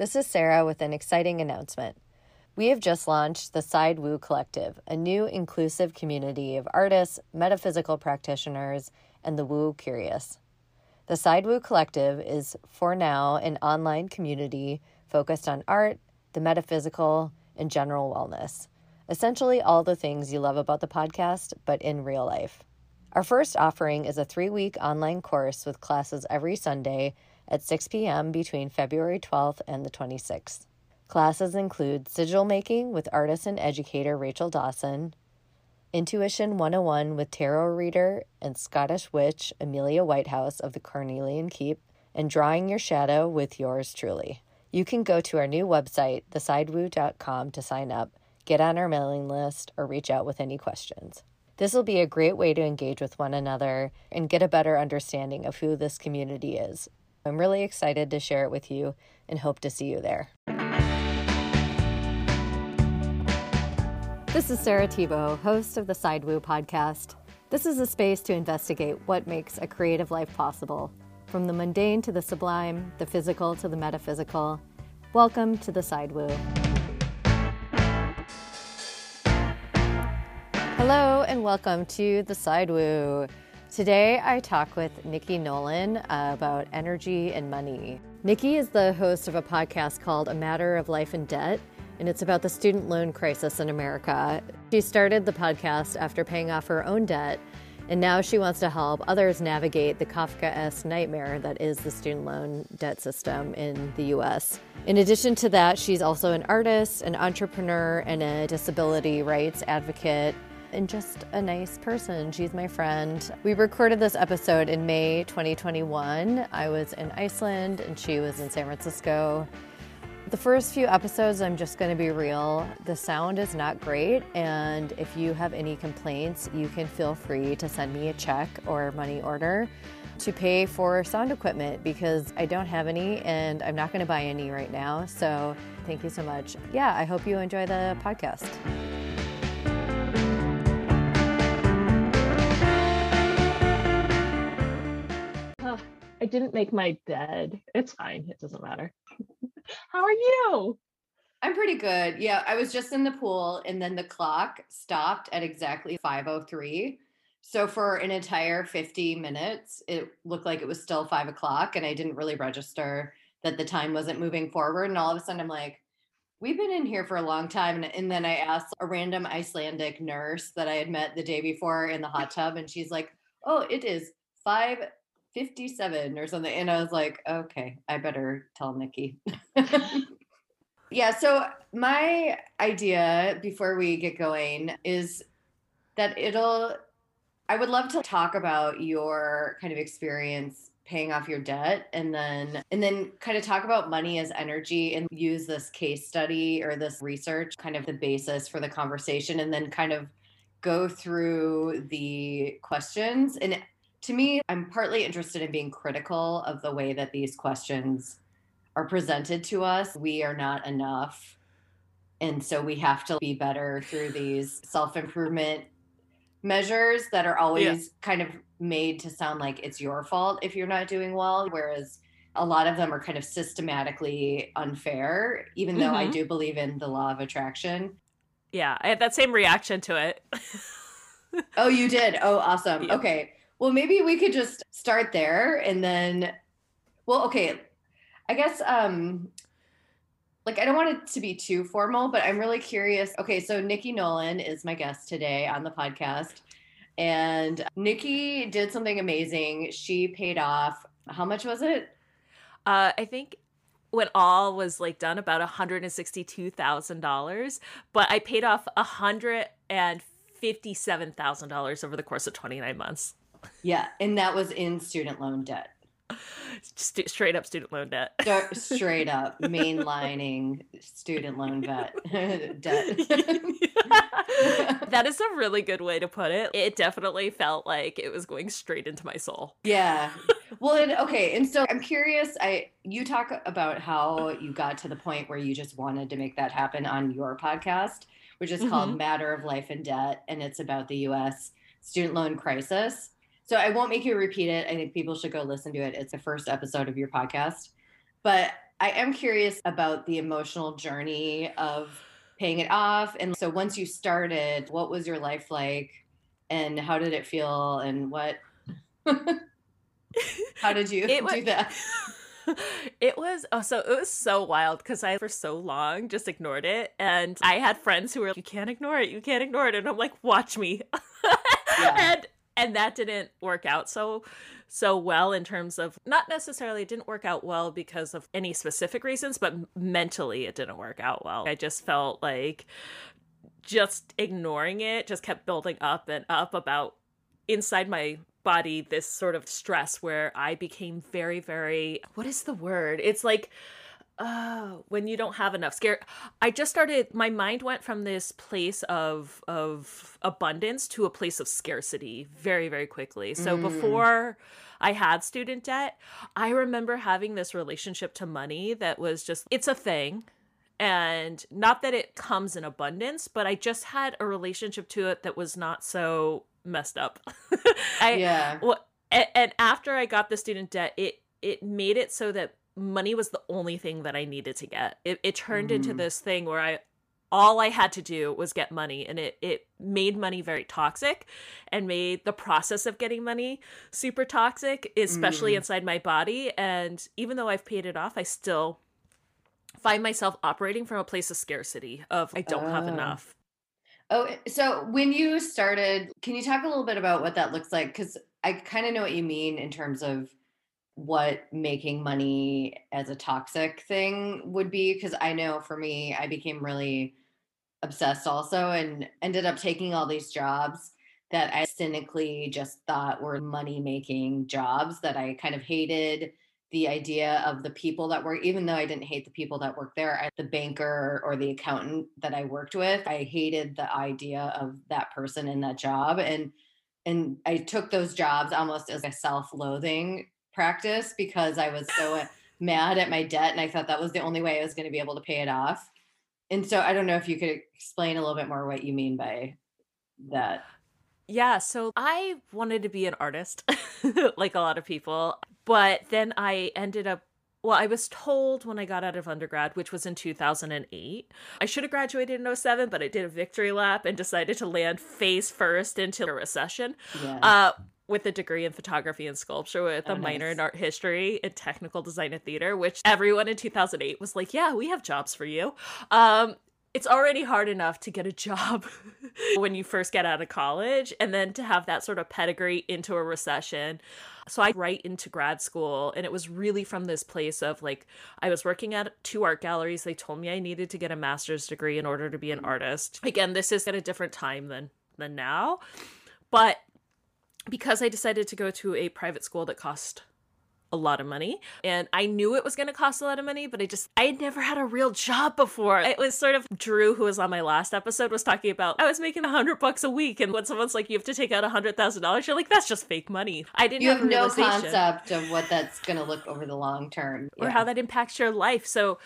This is Sarah with an exciting announcement. We have just launched the Side Woo Collective, a new inclusive community of artists, metaphysical practitioners, and the woo curious. The Side Woo Collective is, for now, an online community focused on art, the metaphysical, and general wellness. Essentially, all the things you love about the podcast, but in real life. Our first offering is a three week online course with classes every Sunday at 6 p.m. between February 12th and the 26th. Classes include sigil making with artist and educator Rachel Dawson, Intuition 101 with tarot reader and Scottish witch Amelia Whitehouse of the Carnelian Keep, and Drawing Your Shadow with yours truly. You can go to our new website, thesidewoo.com, to sign up, get on our mailing list, or reach out with any questions. This will be a great way to engage with one another and get a better understanding of who this community is. I'm really excited to share it with you and hope to see you there. This is Sarah Thibault, host of the Sidewoo podcast. This is a space to investigate what makes a creative life possible, from the mundane to the sublime, the physical to the metaphysical. Welcome to the Sidewoo. Hello and welcome to the Sidewoo. Today I talk with Nikki Nolan about energy and money. Nikki is the host of a podcast called A Matter of Life and Debt, and it's about the student loan crisis in America. She started the podcast after paying off her own debt, and now she wants to help others navigate the Kafkaesque nightmare that is the student loan debt system in the US. In addition to that, she's also an artist, an entrepreneur, and a disability rights advocate and just a nice person. She's my friend. We recorded this episode in May 2021. I was in Iceland and she was in San Francisco. The first few episodes, I'm just going to be real. The sound is not great, and if you have any complaints, you can feel free to send me a check or money order to pay for sound equipment because I don't have any and I'm not going to buy any right now. So, thank you so much. Yeah, I hope you enjoy the podcast. I didn't make my bed. It's fine. It doesn't matter. How are you? I'm pretty good. Yeah, I was just in the pool and then the clock stopped at exactly 5:03. So for an entire 50 minutes, it looked like it was still five o'clock, and I didn't really register that the time wasn't moving forward. And all of a sudden, I'm like, "We've been in here for a long time." And, and then I asked a random Icelandic nurse that I had met the day before in the hot tub, and she's like, "Oh, it is five 57 or something. And I was like, okay, I better tell Nikki. yeah. So, my idea before we get going is that it'll, I would love to talk about your kind of experience paying off your debt and then and then kind of talk about money as energy and use this case study or this research kind of the basis for the conversation and then kind of go through the questions and to me, I'm partly interested in being critical of the way that these questions are presented to us. We are not enough. And so we have to be better through these self improvement measures that are always yeah. kind of made to sound like it's your fault if you're not doing well. Whereas a lot of them are kind of systematically unfair, even though mm-hmm. I do believe in the law of attraction. Yeah, I had that same reaction to it. oh, you did? Oh, awesome. Yeah. Okay. Well, maybe we could just start there and then well, okay. I guess um like I don't want it to be too formal, but I'm really curious. Okay, so Nikki Nolan is my guest today on the podcast. And Nikki did something amazing. She paid off how much was it? Uh I think when all was like done about $162,000, but I paid off $157,000 over the course of 29 months. Yeah, and that was in student loan debt. St- straight up student loan debt. straight up mainlining student loan debt. debt. that is a really good way to put it. It definitely felt like it was going straight into my soul. Yeah. Well, and, okay, and so I'm curious. I you talk about how you got to the point where you just wanted to make that happen on your podcast, which is mm-hmm. called Matter of Life and Debt, and it's about the U.S. student loan crisis. So I won't make you repeat it. I think people should go listen to it. It's the first episode of your podcast. But I am curious about the emotional journey of paying it off. And so once you started, what was your life like and how did it feel and what how did you It do wa- that? it was oh so it was so wild because I for so long just ignored it and I had friends who were like, you can't ignore it you can't ignore it and I'm like watch me Yeah. and and that didn't work out so so well in terms of not necessarily it didn't work out well because of any specific reasons but mentally it didn't work out well I just felt like just ignoring it just kept building up and up about inside my body this sort of stress where I became very, very what is the word? It's like uh when you don't have enough scare i just started my mind went from this place of of abundance to a place of scarcity very very quickly so Mm. before i had student debt i remember having this relationship to money that was just it's a thing and not that it comes in abundance but i just had a relationship to it that was not so messed up i yeah. well and, and after i got the student debt it it made it so that money was the only thing that i needed to get it, it turned into Mm. this thing where i all i had to do was get money and it it made money very toxic and made the process of getting money super toxic especially Mm. inside my body and even though i've paid it off i still find myself operating from a place of scarcity of i don't have Oh. enough Oh, so when you started, can you talk a little bit about what that looks like? Because I kind of know what you mean in terms of what making money as a toxic thing would be. Because I know for me, I became really obsessed also and ended up taking all these jobs that I cynically just thought were money making jobs that I kind of hated the idea of the people that were even though i didn't hate the people that worked there I, the banker or the accountant that i worked with i hated the idea of that person in that job and and i took those jobs almost as a self-loathing practice because i was so mad at my debt and i thought that was the only way i was going to be able to pay it off. And so i don't know if you could explain a little bit more what you mean by that. Yeah, so I wanted to be an artist, like a lot of people, but then I ended up. Well, I was told when I got out of undergrad, which was in 2008, I should have graduated in 07, but I did a victory lap and decided to land face first into a recession. Yeah. Uh, with a degree in photography and sculpture with Oh, a minor in art history and technical design and theater, which everyone in 2008 was like, yeah, we have jobs for you. Um, it's already hard enough to get a job when you first get out of college and then to have that sort of pedigree into a recession. So I right into grad school and it was really from this place of like I was working at two art galleries. They told me I needed to get a master's degree in order to be an artist. Again, this is at a different time than than now. But because I decided to go to a private school that cost a lot of money and I knew it was going to cost a lot of money but I just I had never had a real job before. It was sort of Drew who was on my last episode was talking about I was making a 100 bucks a week and when someone's like you have to take out a $100,000 you're like that's just fake money. I didn't you have, have a no concept of what that's going to look over the long term or how that impacts your life. So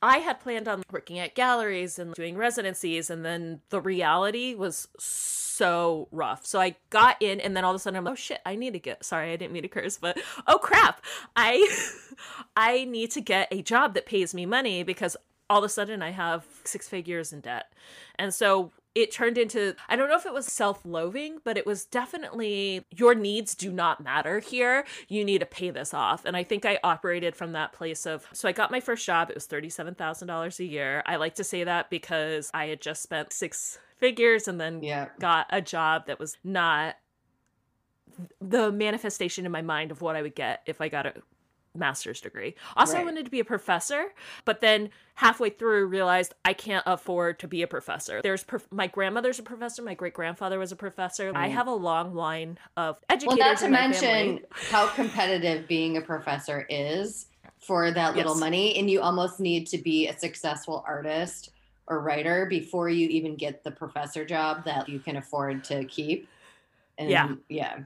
I had planned on working at galleries and doing residencies, and then the reality was so rough. So I got in, and then all of a sudden I'm like, oh shit, I need to get. Sorry, I didn't mean to curse, but oh crap, I I need to get a job that pays me money because all of a sudden I have six figures in debt, and so it turned into I don't know if it was self-loathing, but it was definitely your needs do not matter here. You need to pay this off. And I think I operated from that place of so I got my first job, it was $37,000 a year. I like to say that because I had just spent six figures and then yeah got a job that was not the manifestation in my mind of what I would get if I got a master's degree. Also, I wanted to be a professor, but then halfway through realized I can't afford to be a professor. There's prof- my grandmother's a professor, my great grandfather was a professor. I Mm. have a long line of educators. well not to mention how competitive being a professor is for that little Yes. money and you almost need to be a successful artist or writer before you even get the professor job that you can afford to keep and Yeah. yeah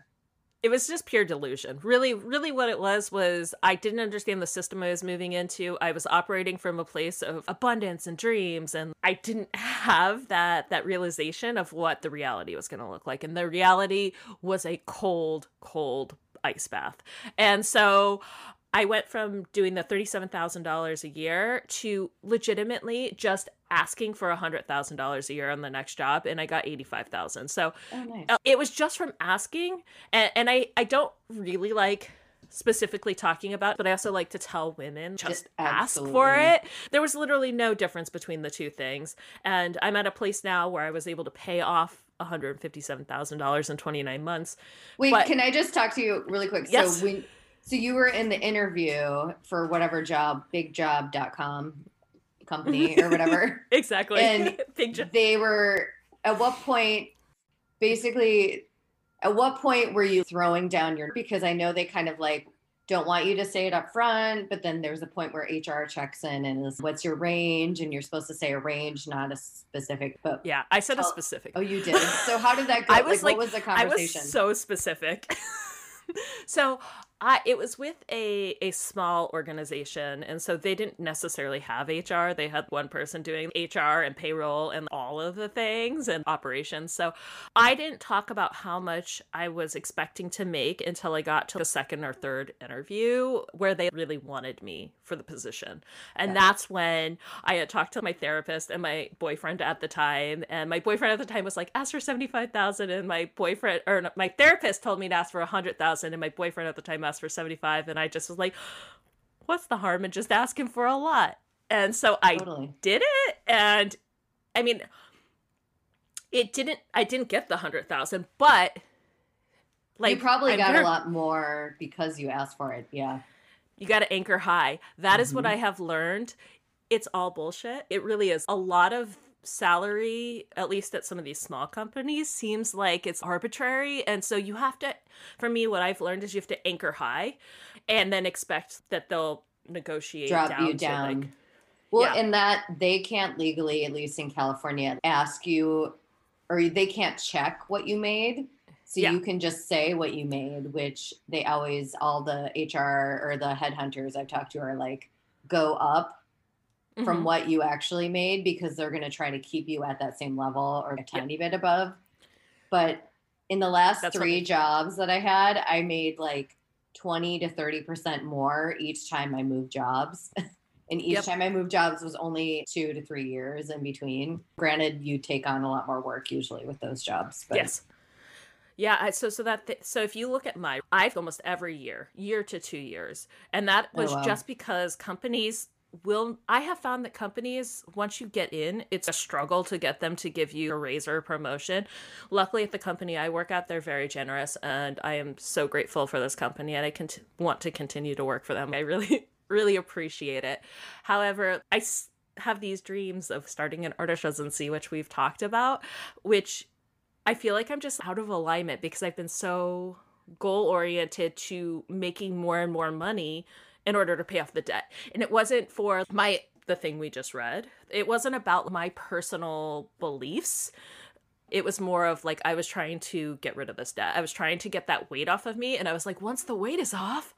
it was just pure delusion. Really, really what it was was I didn't understand the system I was moving into. I was operating from a place of abundance and dreams and I didn't have that that realization of what the reality was going to look like. And the reality was a cold, cold ice bath. And so I went from doing the $37,000 a year to legitimately just asking for $100,000 a year on the next job and I got 85,000. So Oh, nice. uh, it was just from asking and, and I I don't really like specifically talking about but I also like to tell women just ask for it. There was literally no difference between the two things and I'm at a place now where I was able to pay off $157,000 in 29 months. Wait, but- can I just talk to you really quick? Yes. So when so you were in the interview for whatever job, bigjob.com company or whatever. Exactly. And Big job. they were at what point basically at what point were you throwing down your because I know they kind of like don't want you to say it up front, but then there's a point where HR checks in and is what's your range? And you're supposed to say a range, not a specific but Yeah, I said a specific. Oh, you did. So how did that go? I was like, like- what was the I was conversation? so specific. so I it was with a a small organization and so they didn't necessarily have HR. They had one person doing HR and payroll and all of the things and operations. So I didn't talk about how much I was expecting to make until I got to the second or third interview where they really wanted me for the position. And Yeah. that's when I had talked to my therapist and my boyfriend at the time. And my boyfriend at the time was like, ask for 75,000. And my boyfriend or my therapist told me to ask for 100,000. And my boyfriend at the time asked for 75. And I just was like, what's the harm in just asking for a lot? And so I totally. did it. And I mean, it didn't, I didn't get the 100,000, but like you probably I'm got very- a lot more because you asked for it. Yeah. You got to anchor high. That is what Mhm. I have learned. It's all bullshit. It really is. A lot of salary, at least at some of these small companies, seems like it's arbitrary. And so you have to, for me, what I've learned is you have to anchor high and then expect that they'll negotiate Drop down you to, down. like, Well, Yeah. in that they can't legally, at least in California, ask you or they can't check what you made. So Yeah. you can just say what you made, which they always, all the HR or the headhunters I've talked to are like, go up from mhm. what you actually made because they're going to try to keep you at that same level or a tiny bit above. But in the last That's three jobs that I had, I made like 20 to 30% more each time I moved jobs. and each Yep. time I moved jobs was only two to three years in between. Granted, you take on a lot more work usually with those jobs. But Yes. Yeah, so so that th- so if you look at my I've almost every year, year to 2 years. And that Oh, was wow. just because companies will I have found that companies once you get in, it's a struggle to get them to give you a raise or a promotion. Luckily at the company I work at, they're very generous and I am so grateful for this company and I cont- want to continue to work for them. I really really appreciate it. However, I s- have these dreams of starting an artist residency which we've talked about, which I feel like I'm just out of alignment because I've been so goal oriented to making more and more money in order to pay off the debt. And it wasn't for my the thing we just read. It wasn't about my personal beliefs. It was more of like I was trying to get rid of this debt. I was trying to get that weight off of me and I was like once the weight is off,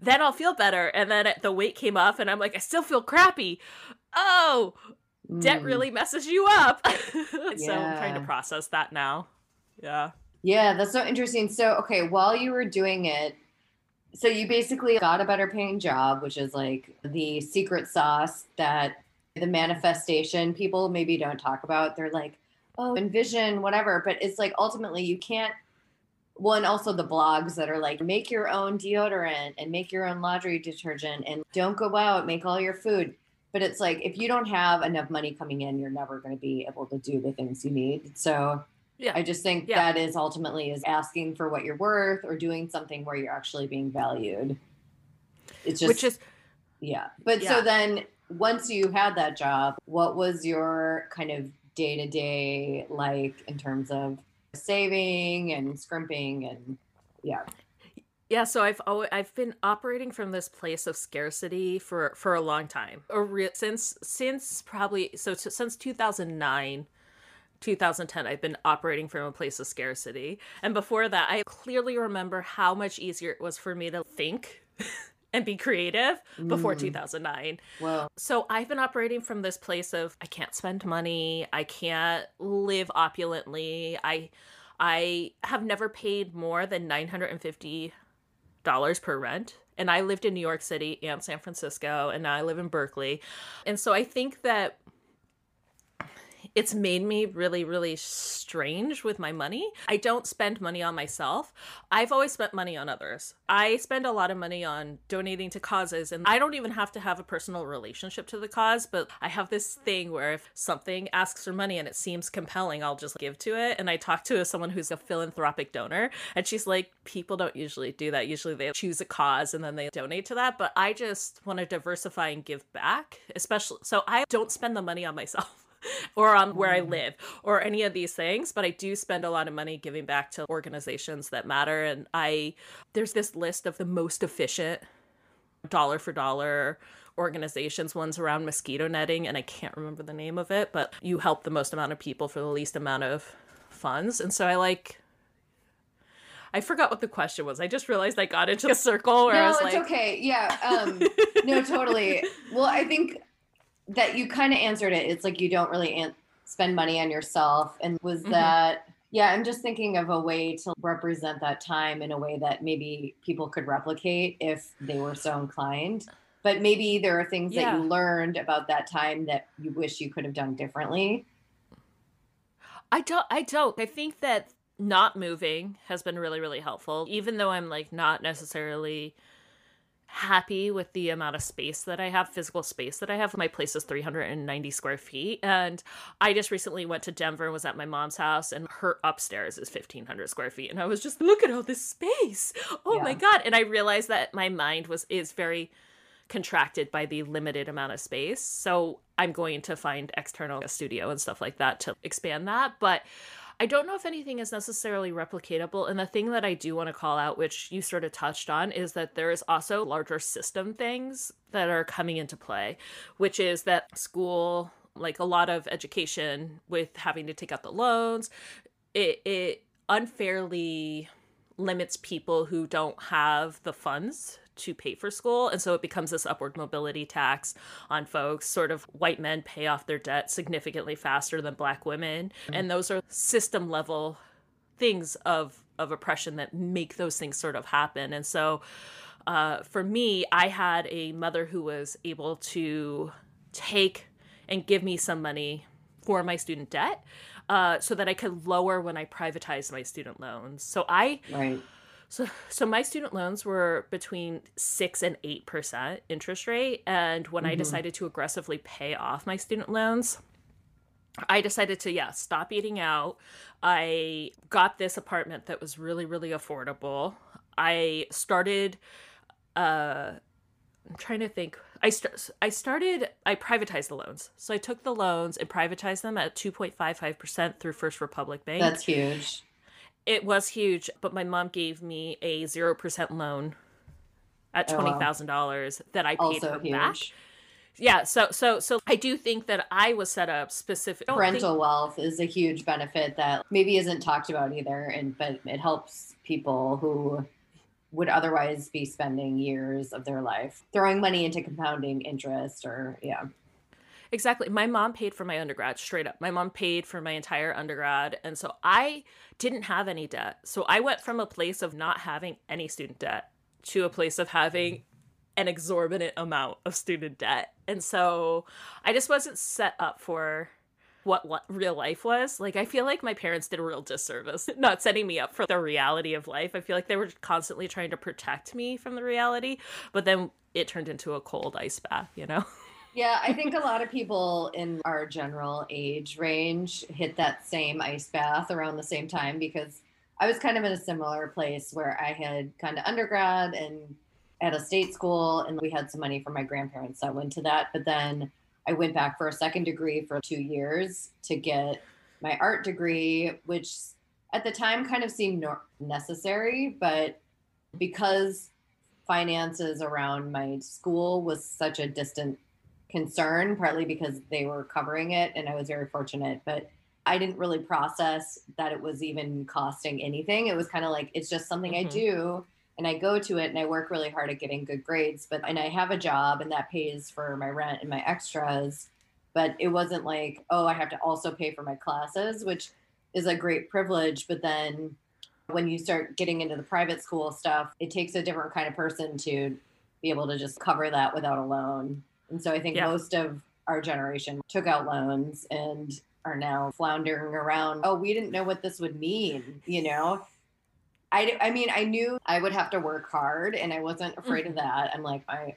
then I'll feel better. And then the weight came off and I'm like I still feel crappy. Oh, debt Mm. really messes you up. so I'm trying to process that now. Yeah. Yeah, that's so interesting. So, okay, while you were doing it, so you basically got a better paying job, which is like the secret sauce that the manifestation people maybe don't talk about. They're like, oh, envision, whatever. But it's like ultimately you can't. Well, and also the blogs that are like, make your own deodorant and make your own laundry detergent and don't go out, make all your food. But it's like, if you don't have enough money coming in, you're never going to be able to do the things you need. So, Yeah. I just think Yeah. that is ultimately is asking for what you're worth or doing something where you're actually being valued. It's just Which is yeah. But Yeah. so then once you had that job, what was your kind of day to day like in terms of saving and scrimping and yeah. Yeah, so I've always, I've been operating from this place of scarcity for for a long time. Or re- since since probably so t- since 2009 2010 I've been operating from a place of scarcity. And before that, I clearly remember how much easier it was for me to think and be creative before Mm. 2009. Well, So I've been operating from this place of I can't spend money, I can't live opulently. I I have never paid more than $950 dollars per rent. And I lived in New York City and San Francisco, and now I live in Berkeley. And so I think that it's made me really, really strange with my money. I don't spend money on myself. I've always spent money on others. I spend a lot of money on donating to causes, and I don't even have to have a personal relationship to the cause, but I have this thing where if something asks for money and it seems compelling, I'll just give to it. And I talked to someone who's a philanthropic donor, and she's like, people don't usually do that. Usually they choose a cause and then they donate to that. But I just want to diversify and give back, especially. So I don't spend the money on myself. or on where I mm. live or any of these things, but I do spend a lot of money giving back to organizations that matter and I there's this list of the most efficient dollar for dollar organizations one's around mosquito netting and I can't remember the name of it, but you help the most amount of people for the least amount of funds. And so I like I forgot what the question was. I just realized I got into a circle where no, I was it's okay. Yeah. Um, no, totally. Well, I think that you kind of answered it. It's like you don't really an- spend money on yourself. And was mm-hmm. that, yeah, I'm just thinking of a way to represent that time in a way that maybe people could replicate if they were so inclined. But maybe there are things yeah. that you learned about that time that you wish you could have done differently. I don't, I don't. I think that not moving has been really, really helpful, even though I'm like not necessarily happy with the amount of space that I have, physical space that I have. My place is 390 square feet. And I just recently went to Denver and was at my mom's house, and her upstairs is 1,500 square feet. And I was just, look at all this space. Oh yeah. my God. And I realized that my mind was, is very contracted by the limited amount of space. So I'm going to find external studio and stuff like that to expand that. But I don't know if anything is necessarily replicatable. And the thing that I do want to call out, which you sort of touched on, is that there is also larger system things that are coming into play, which is that school, like a lot of education with having to take out the loans, it, it unfairly limits people who don't have the funds to pay for school. And so it becomes this upward mobility tax on folks. Sort of white men pay off their debt significantly faster than black women. Mm-hmm. And those are system level things of of oppression that make those things sort of happen. And so uh, for me, I had a mother who was able to take and give me some money for my student debt uh, so that I could lower when I privatized my student loans. So I right. So, so my student loans were between six and eight percent interest rate, and when mm-hmm. I decided to aggressively pay off my student loans, I decided to yeah stop eating out. I got this apartment that was really really affordable. I started. Uh, I'm trying to think. I st- I started. I privatized the loans. So I took the loans and privatized them at 2.55 percent through First Republic Bank. That's huge. It was huge, but my mom gave me a 0% loan at $20,000 oh, wow. that I paid also her huge. back. Yeah, so so so I do think that I was set up specific parental think... wealth is a huge benefit that maybe isn't talked about either and but it helps people who would otherwise be spending years of their life throwing money into compounding interest or yeah Exactly. My mom paid for my undergrad straight up. My mom paid for my entire undergrad. And so I didn't have any debt. So I went from a place of not having any student debt to a place of having an exorbitant amount of student debt. And so I just wasn't set up for what real life was. Like, I feel like my parents did a real disservice not setting me up for the reality of life. I feel like they were constantly trying to protect me from the reality, but then it turned into a cold ice bath, you know? Yeah, I think a lot of people in our general age range hit that same ice bath around the same time because I was kind of in a similar place where I had kind of undergrad and at a state school, and we had some money from my grandparents that went to that. But then I went back for a second degree for two years to get my art degree, which at the time kind of seemed necessary, but because finances around my school was such a distant concern, partly because they were covering it and I was very fortunate. But I didn't really process that it was even costing anything. It was kind of like it's just something mm-hmm. I do and I go to it and I work really hard at getting good grades. But and I have a job and that pays for my rent and my extras. But it wasn't like, oh, I have to also pay for my classes, which is a great privilege. But then when you start getting into the private school stuff, it takes a different kind of person to be able to just cover that without a loan. And so I think Yeah. most of our generation took out loans and are now floundering around. Oh, we didn't know what this would mean, you know? I, I mean, I knew I would have to work hard and I wasn't afraid of mm-hmm. that. I'm like, I,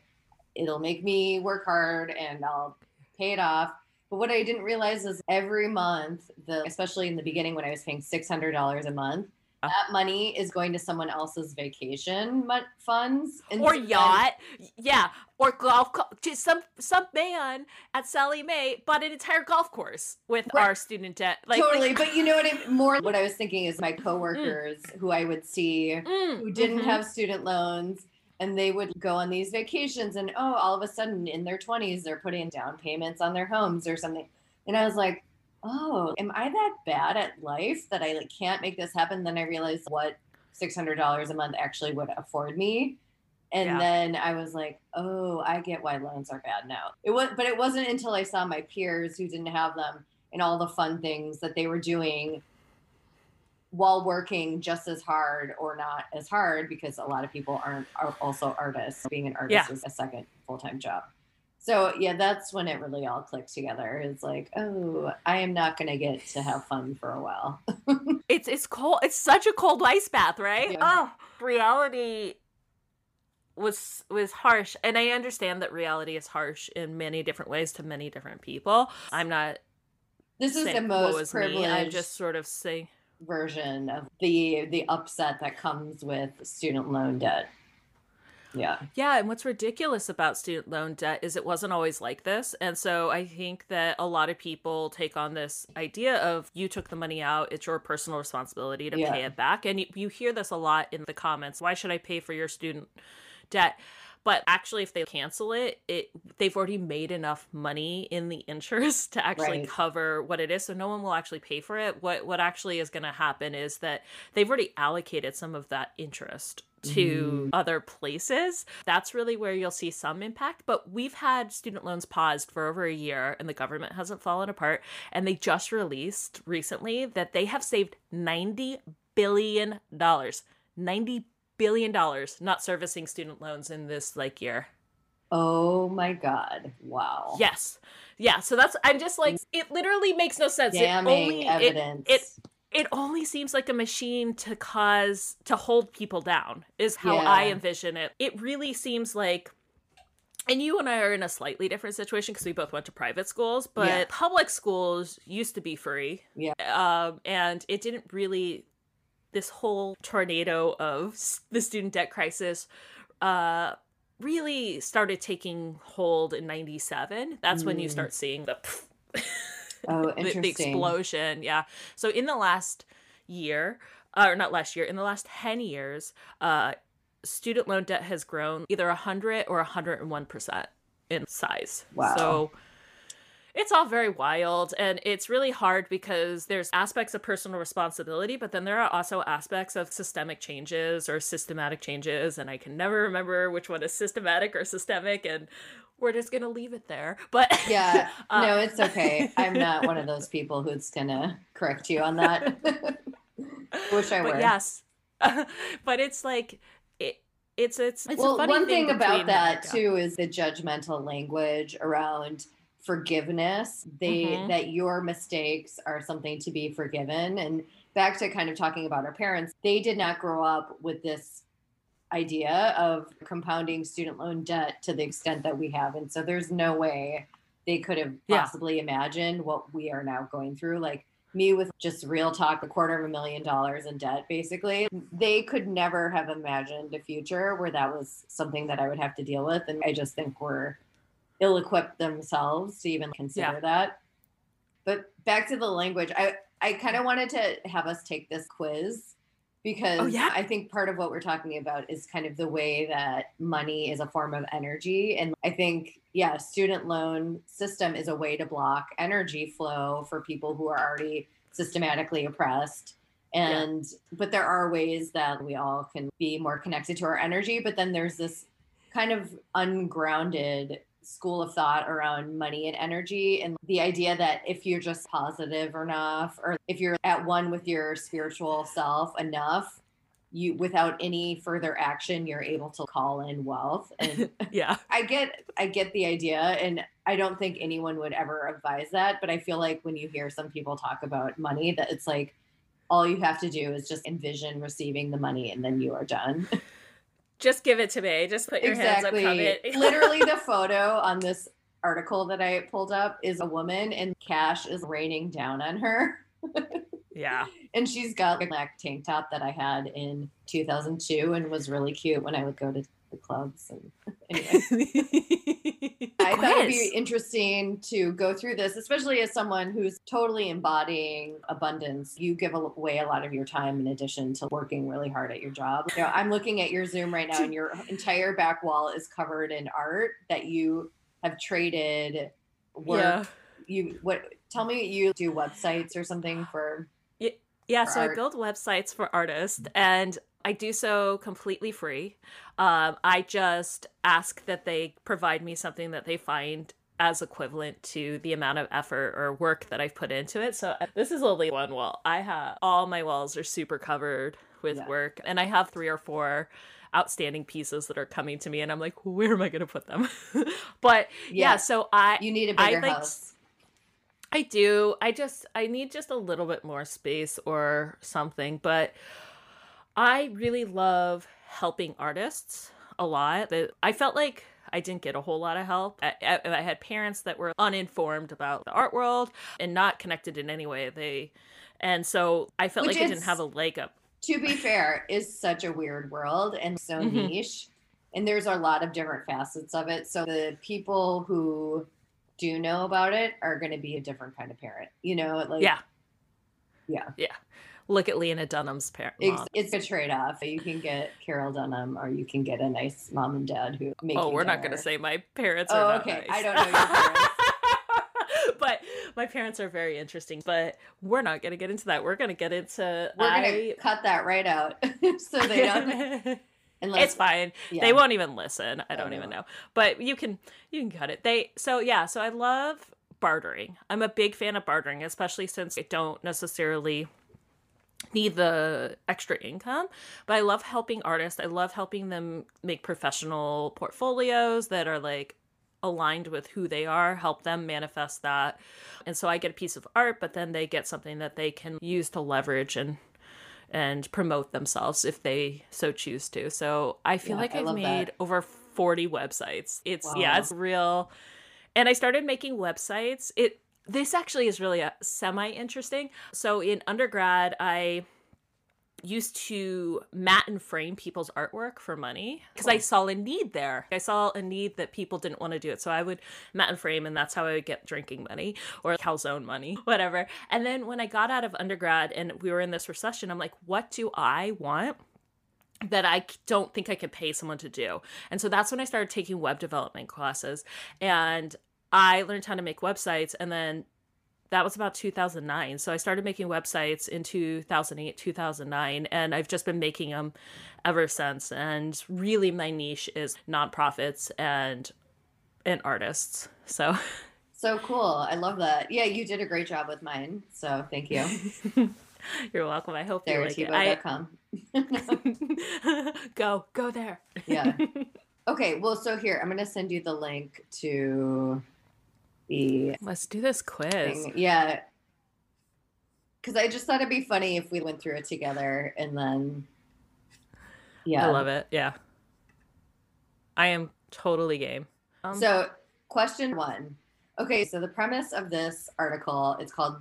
it'll make me work hard and I'll pay it off. But what I didn't realize is every month, the especially in the beginning when I was paying six hundred dollars a month. That money is going to someone else's vacation funds and or yacht, yeah, or golf. Co- some some man at Sallie Mae bought an entire golf course with Right. our student debt. Like totally. like- but you know what? I, more what I was thinking is my coworkers who I would see Mm, who didn't mhm. have student loans and they would go on these vacations and oh all of a sudden in their 20s they're putting down payments on their homes or something and i was like oh am i that bad at life that i like can't make this happen? Then i realized what $600 a month actually would afford me. And Yeah. then i was like oh i get why loans are bad now. It was but it wasn't until i saw my peers who didn't have them and all the fun things that they were doing while working just as hard or not as hard because a lot of people aren't are also artists. Being an artist Yeah. is a second full-time job so yeah that's when it really all clicked together it's like oh i am not going to get to have fun for a while it's it's cold. It's such a cold ice bath, right? Yeah. Oh, reality was was harsh, and I understand that reality is harsh in many different ways to many different people. I'm not this is the most is me. privileged I'm just sort of saying. version of the the upset that comes with student loan debt yeah Yeah, and what's ridiculous about student loan debt is it wasn't always like this. And so I think that a lot of people take on this idea of you took the money out, it's your personal responsibility to Yeah. pay it back. And you, you hear this a lot in the comments. Why should I pay for your student debt? But actually, if they cancel it, it they've already made enough money in the interest to actually Right. cover what it is. So no one will actually pay for it. What what actually is going to happen is that they've already allocated some of that interest to Mhm. other places. That's really where you'll see some impact. But we've had student loans paused for over a year and the government hasn't fallen apart. And they just released recently that they have saved $90 billion. $90 billion not servicing student loans in this like year. oh my god wow Yes. Yeah. So that's, I'm just like, it literally makes no sense. It damning only- evidence it it only seems like a machine to cause to hold people down is how i envision it it really seems like and you and i are in a slightly different situation because we both went to private schools but Yeah. public schools used to be free Yeah. um, and it didn't really this whole tornado of the student debt crisis uh really started taking hold in 97 that's when you Mm. start seeing the oh the, interesting. the explosion yeah. So in the last year uh, or not last year in the last 10 years uh student loan debt has grown either 100 or 101% in size. Wow. so it's all very wild and it's really hard because there's aspects of personal responsibility but then there are also aspects of systemic changes or systematic changes and i can never remember which one is systematic or systemic and we're just gonna leave it there but Yeah, uh, no, it's okay. I'm not one of those people who's gonna correct you on that. Wish I but were. yes but it's like it it's it's, it's a well, funny one thing, thing about that uh, too is the judgmental language around forgiveness. They Mhm. that your mistakes are something to be forgiven. And back to kind of talking about our parents, they did not grow up with this idea of compounding student loan debt to the extent that we have. And so there's no way they could have Yeah. possibly imagined what we are now going through. Like me with just real talk, a quarter of a million dollars in debt, basically. They could never have imagined a future where that was something that I would have to deal with. And I just think we're ill equipped themselves to even consider Yeah. that. But back to the language, I, I kind of wanted to have us take this quiz Oh, because Oh, yeah? I think part of what we're talking about is kind of the way that money is a form of energy. And I think, yeah, student loan system is a way to block energy flow for people who are already systematically oppressed. And but there are ways that we all can be more connected to our energy. But then there's this kind of ungrounded school of thought around money and energy and the idea that if you're just positive enough or if you're at one with your spiritual self enough you without any further action you're able to call in wealth. And yeah. I get i get the idea and i don't think anyone would ever advise that but i feel like when you hear some people talk about money that it's like all you have to do is just envision receiving the money and then you are done just give it to me. Just put your exactly hands up it. literally the photo on this article that i pulled up is a woman and cash is raining down on her. Yeah. And she's got a black tank top that I had in 2002 and was really cute when I would go to the clubs. And anyway, I thought it'd be interesting to go through this, especially as someone who's totally embodying abundance. You give away a lot of your time in addition to working really hard at your job. You know, I'm looking at your Zoom right now, and your entire back wall is covered in art that you have traded work. Yeah. You what? Tell me you do websites or something for yeah, so art. I build websites for artists and I do so completely free. Um, I just ask that they provide me something that they find as equivalent to the amount of effort or work that I've put into it. So uh, this is only one wall. I have all my walls are super covered with yeah. work, and I have three or four outstanding pieces that are coming to me, and I'm like, where am I going to put them? but yeah. yeah, so I you need a bigger I, like, house. I do. I just I need just a little bit more space or something, but I really love helping artists a lot. I felt like I didn't get a whole lot of help. I, I, had parents that were uninformed about the art world and not connected in any way. They, and so I felt Which like I didn't have a leg up. To be fair, is such a weird world and so mm-hmm. niche, and there's a lot of different facets of it. So the people who do know about it are going to be a different kind of parent. You know, like yeah, yeah, yeah. Look at Lena Dunham's parent. It's, it's, a trade off. You can get Carroll Dunham, or you can get a nice mom and dad who make. Oh, we're dinner. not going to say my parents are. Oh, okay. Nice. I don't know your parents. but my parents are very interesting. But we're not going to get into that. We're going to get into. We're going to cut that right out, so they don't. Unless, it's fine. Yeah. They won't even listen. I don't even know. But you can you can cut it. They so yeah, so I love bartering. I'm a big fan of bartering, especially since I don't necessarily need the extra income but i love helping artists i love helping them make professional portfolios that are like aligned with who they are help them manifest that and so i get a piece of art but then they get something that they can use to leverage and and promote themselves if they so choose to. So I feel yeah, like I've made that. over 40 websites. It's wow. yeah, it's real. And I started making websites. It this actually is really uh, a semi interesting. So in undergrad, I used to mat and frame people's artwork for money because. I saw a need there. I saw a need that people didn't want to do it. So I would mat and frame, and that's how I would get drinking money or calzone money, whatever. And then when I got out of undergrad and we were in this recession, I'm like, what do I want? that I don't think I could pay someone to do. And so that's when I started taking web development classes and I learned how to make websites and then that was about 2009. So I started making websites in 2008, 2009, and I've just been making them ever since. And really, my niche is nonprofits and and artists. So. So cool. I love that. Yeah, you did a great job with mine. So thank you. You're welcome. I hope there, you like it. I... go, go there. yeah. Okay. Well, so here, I'm going to send you the link to the let's do this quiz. thing. yeah. Because i just thought it'd be funny if we went through it together and then yeah. I love it. Yeah. I am totally game. Um, so question one. Okay so the premise of this article it's called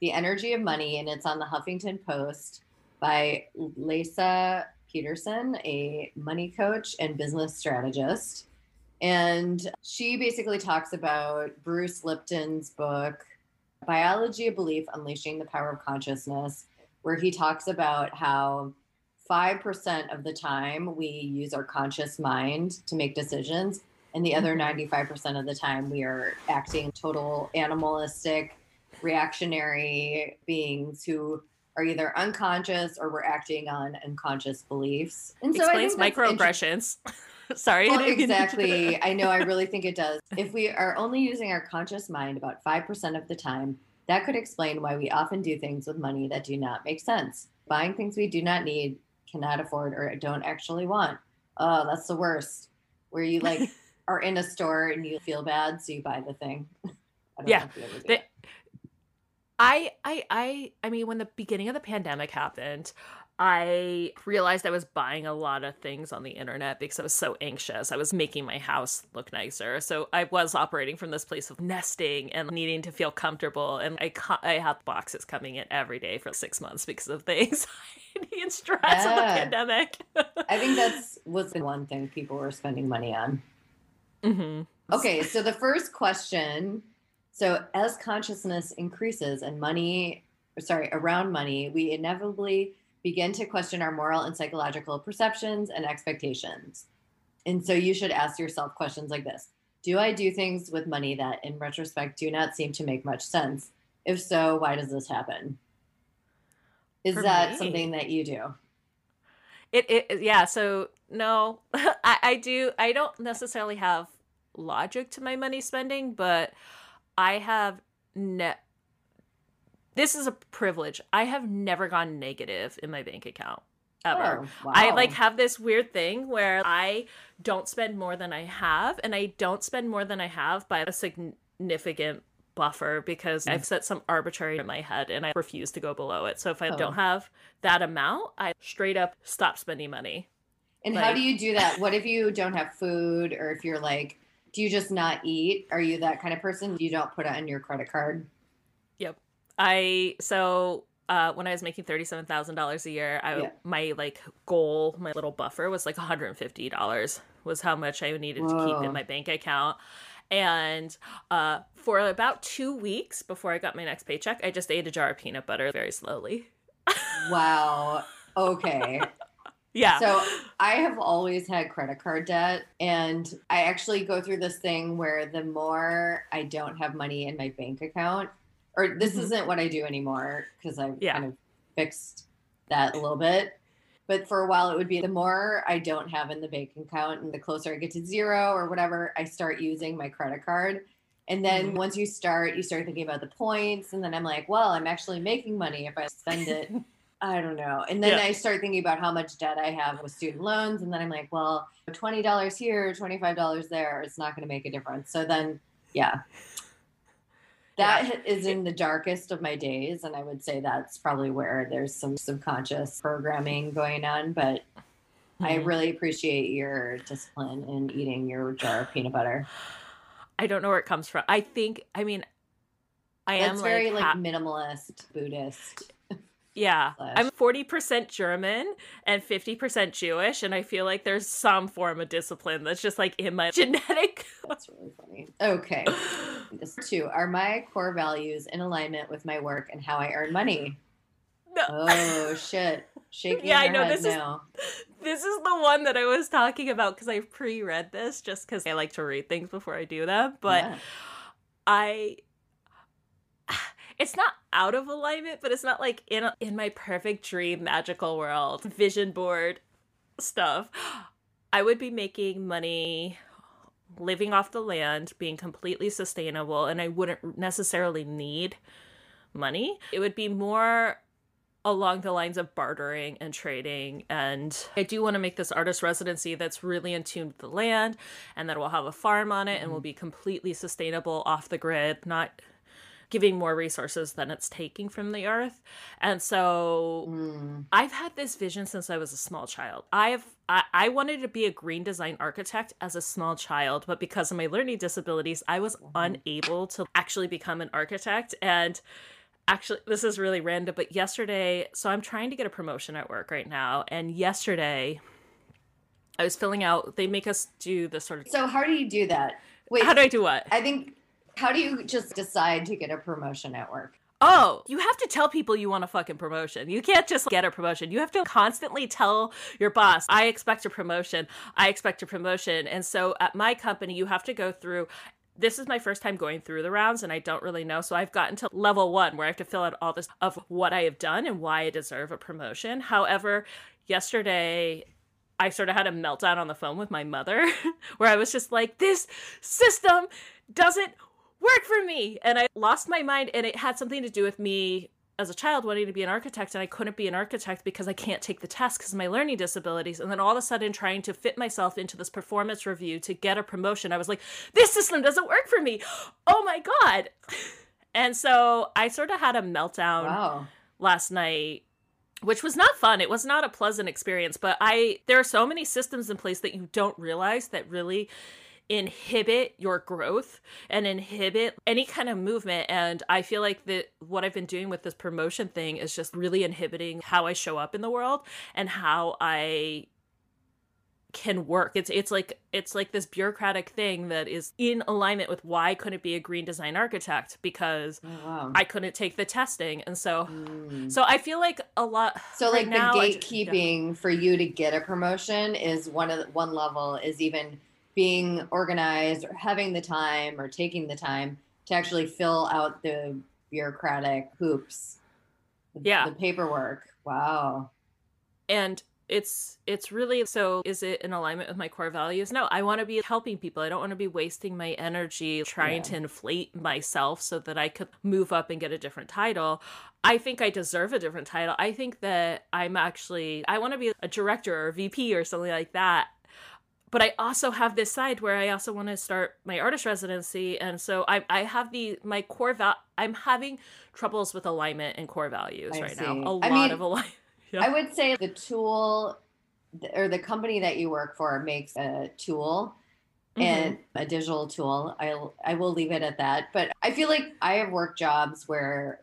the energy of money and it's on the huffington post by Leisa Peterson a money coach and business strategist and she basically talks about Bruce Lipton's book, Biology of Belief Unleashing the Power of Consciousness, where he talks about how 5% of the time we use our conscious mind to make decisions, and the other 95% mm-hmm. of the time we are acting total animalistic, reactionary beings who are either unconscious or we're acting on unconscious beliefs. And so Explains I think that's inter- microaggressions. Sorry. Well, didn't mean to- exactly. I know. I really think it does. If we are only using our conscious mind about 5% of the time, that could explain why we often do things with money that do not make sense. Buying things we do not need, cannot afford, or don't actually want. Oh, that's the worst. Where you like are in a store and you feel bad, so you buy the thing. I don't Yeah, know if you ever do they- that. I I I I mean when the beginning of the pandemic happened, I realized I was buying a lot of things on the internet because I was so anxious. I was making my house look nicer. So I was operating from this place of nesting and needing to feel comfortable and I I had boxes coming in every day for 6 months because of the anxiety and stress of the pandemic. I think that's was the one thing people were spending money on. hmm Okay, so the first question so as consciousness increases and money, sorry, around money, we inevitably begin to question our moral and psychological perceptions and expectations. And so you should ask yourself questions like this Do I do things with money that in retrospect do not seem to make much sense? If so, why does this happen? Is For that me- something that you do? It, it yeah so no I, I do i don't necessarily have logic to my money spending but i have ne- this is a privilege i have never gone negative in my bank account ever Oh, I like have this weird thing where I don't spend more than I have, and I don't spend more than I have by a significant buffer because. I've set some arbitrary in my head and I refuse to go below it. So if I Oh. don't have that amount, I straight up stop spending money. And how do you do that? What if you don't have food or if you're like, do you just not eat? Are you that kind of person? You don't put it on your credit card? I so uh, when I was making thirty seven thousand dollars a year, I Yeah. my like goal, my little buffer was like one hundred and fifty dollars was how much I needed to keep in my bank account. And uh, for about two weeks before I got my next paycheck, I just ate a jar of peanut butter very slowly. Wow. Okay. Yeah. So I have always had credit card debt. And I actually go through this thing where the more I don't have money in my bank account, or this Mhm. isn't what I do anymore because I've Yeah. kind of fixed that a little bit. But for a while, it would be the more I don't have in the bank account and the closer I get to zero or whatever, I start using my credit card. And then Mhm. once you start, you start thinking about the points. And then I'm like, well, I'm actually making money if I spend it. I don't know. And then Yeah. I start thinking about how much debt I have with student loans. And then I'm like, well, $20 here, $25 there, it's not going to make a difference. So then, yeah. That is in the darkest of my days. And I would say that's probably where there's some subconscious programming going on. But I Mhm. really appreciate your discipline in eating your jar of peanut butter. I don't know where it comes from. I think I mean I That's am very like, like ha- minimalist Buddhist. Yeah. I'm 40% German and 50% Jewish, and I feel like there's some form of discipline that's just like in my genetic. That's really funny. Okay. This two are my core values in alignment with my work and how I earn money. No. Oh shit. Shaking Yeah, I know, this is- This is the one that I was talking about because I pre read this just because I like to read things before I do them. But Yeah. I. It's not out of alignment, but it's not like in in my perfect dream magical world vision board stuff. I would be making money living off the land, being completely sustainable, and I wouldn't necessarily need money. It would be more along the lines of bartering and trading. And I do want to make this artist residency that's really in tune with the land and that will have a farm on it and will mm-hmm. be completely sustainable off the grid, not giving more resources than it's taking from the earth. And so Mm. I've had this vision since I was a small child. I've I, I wanted to be a green design architect as a small child, but because of my learning disabilities, I was unable to actually become an architect. And actually, this is really random, but yesterday, so I'm trying to get a promotion at work right now, and yesterday. I was filling out. They make us do the sort of. So how do you do that? Wait, How do I do what? I think how do you just decide to get a promotion at work? Oh, you have to tell people you want a fucking promotion. You can't just get a promotion. You have to constantly tell your boss, I expect a promotion. I expect a promotion. And so at my company, you have to go through this is my first time going through the rounds and I don't really know. So I've gotten to level one where I have to fill out all this of what I have done and why I deserve a promotion. However, yesterday I sort of had a meltdown on the phone with my mother where I was just like, this system doesn't work for me. And I lost my mind and it had something to do with me as a child wanting to be an architect and I couldn't be an architect because I can't take the test because of my learning disabilities. And then all of a sudden trying to fit myself into this performance review to get a promotion, I was like, this system doesn't work for me. Oh my God. And so I sort of had a meltdown Wow. last night which was not fun it was not a pleasant experience but i there are so many systems in place that you don't realize that really inhibit your growth and inhibit any kind of movement and i feel like that what i've been doing with this promotion thing is just really inhibiting how i show up in the world and how i can work it's it's like it's like this bureaucratic thing that is in alignment with why I couldn't be a green design architect because Oh, wow. I couldn't take the testing and so Mm. so I feel like a lot So right like now, the I ju- gatekeeping for you to get a promotion is one of the, one level is even being organized or having the time or taking the time to actually fill out the bureaucratic hoops. the- Yeah. The paperwork. Wow. and it's it's really so is it in alignment with my core values no i want to be helping people i don't want to be wasting my energy trying Yeah. to inflate myself so that i could move up and get a different title i think i deserve a different title i think that i'm actually i want to be a director or a vp or something like that but I also have this side where I also want to start my artist residency, and so I I have the my core val. I'm having troubles with alignment and core values I right see. now. A I lot mean, of alignment. Yeah. I would say the tool or the company that you work for makes a tool Mm-hmm. and a digital tool. I'll I will leave it at that. But I feel like I have worked jobs where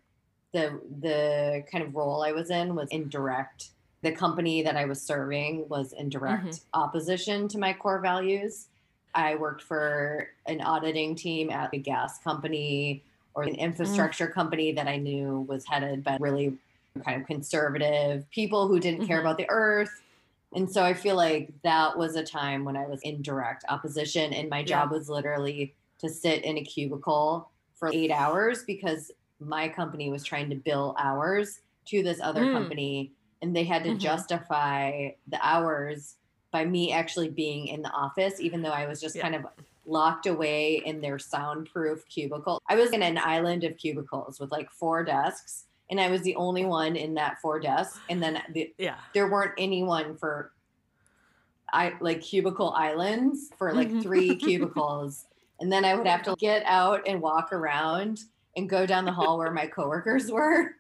the the kind of role I was in was indirect. The company that I was serving was in direct Mhm. opposition to my core values. I worked for an auditing team at a gas company or an infrastructure company that I knew was headed by really kind of conservative people who didn't care Mhm. about the earth. And so I feel like that was a time when I was in direct opposition, and my job was literally to sit in a cubicle for eight hours because my company was trying to bill hours to this other Mm. company, and they had to Mhm. justify the hours by me actually being in the office, even though I was just Yeah. kind of locked away in their soundproof cubicle. I was in an island of cubicles with like four desks, and I was the only one in that four desks. And then the, yeah. there weren't anyone for I like cubicle islands for like Mhm. three cubicles. And then I would have to get out and walk around and go down the hall where my coworkers were.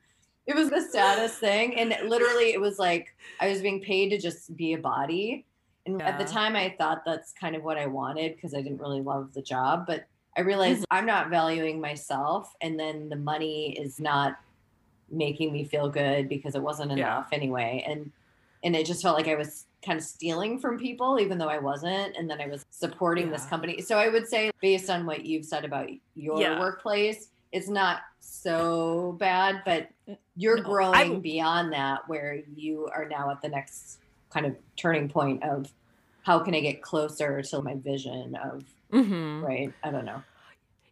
It was the saddest thing. And literally it was like I was being paid to just be a body. And at the time I thought that's kind of what I wanted because I didn't really love the job. But I realized mm-hmm. I'm not valuing myself and then the money is not making me feel good because it wasn't Yeah. enough anyway. And and it just felt like I was kind of stealing from people, even though I wasn't. And then I was supporting this company. So I would say, based on what you've said about your Yeah. workplace, it's not so bad, but you're No, growing beyond that where you are now at the next kind of turning point of how can I get closer to my vision of, hmm right? I don't know.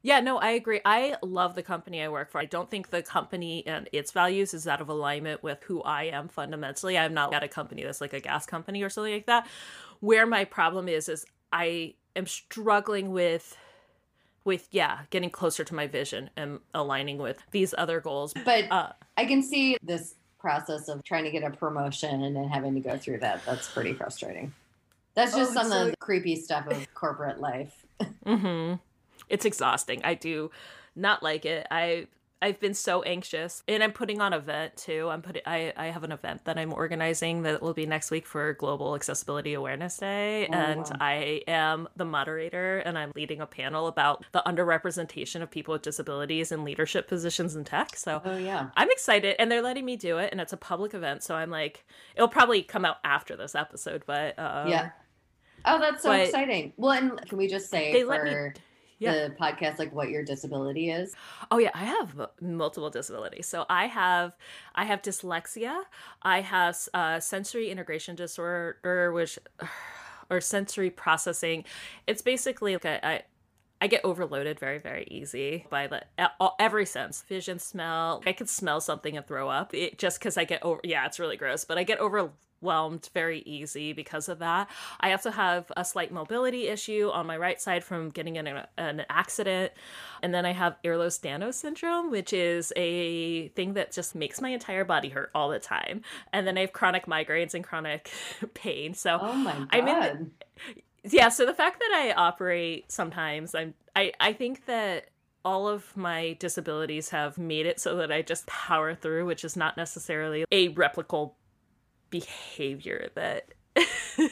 Yeah, no, I agree. I love the company I work for. I don't think the company and its values is out of alignment with who I am fundamentally. I'm not at a company that's like a gas company or something like that. Where my problem is is I am struggling with with yeah, getting closer to my vision and aligning with these other goals. But Uh I can see this process of trying to get a promotion and then having to go through that. That's pretty frustrating. That's Oh, just it's some so- of the creepy stuff of corporate life. hmm It's exhausting. I do not like it. I I've been so anxious, and I'm putting on an event too. I'm putting. I I have an event that I'm organizing that will be next week for Global Accessibility Awareness Day, Oh, and wow. I am the moderator, and I'm leading a panel about the underrepresentation of people with disabilities in leadership positions in tech. So. Oh yeah. I'm excited, and they're letting me do it, and it's a public event, so I'm like, it'll probably come out after this episode, but um, yeah. Oh, that's so but- exciting. Well, and can we just say they for let me. Yeah. the podcast like what your disability is? Oh yeah, I have m- multiple disabilities. So I have I have dyslexia. I have uh, sensory integration disorder, which or sensory processing. It's basically like I, I I get overloaded very, very easy by the every sense, vision, smell. I could smell something and throw up it, just because I get over. Yeah, it's really gross, but I get overwhelmed very easy because of that. I also have a slight mobility issue on my right side from getting in a, an accident. And then I have Ehlers-Danlos syndrome, which is a thing that just makes my entire body hurt all the time. And then I have chronic migraines and chronic pain. So oh my God. I'm in the, yeah so the fact that i operate sometimes i'm i i think that all of my disabilities have made it so that i just power through which is not necessarily a replicable behavior that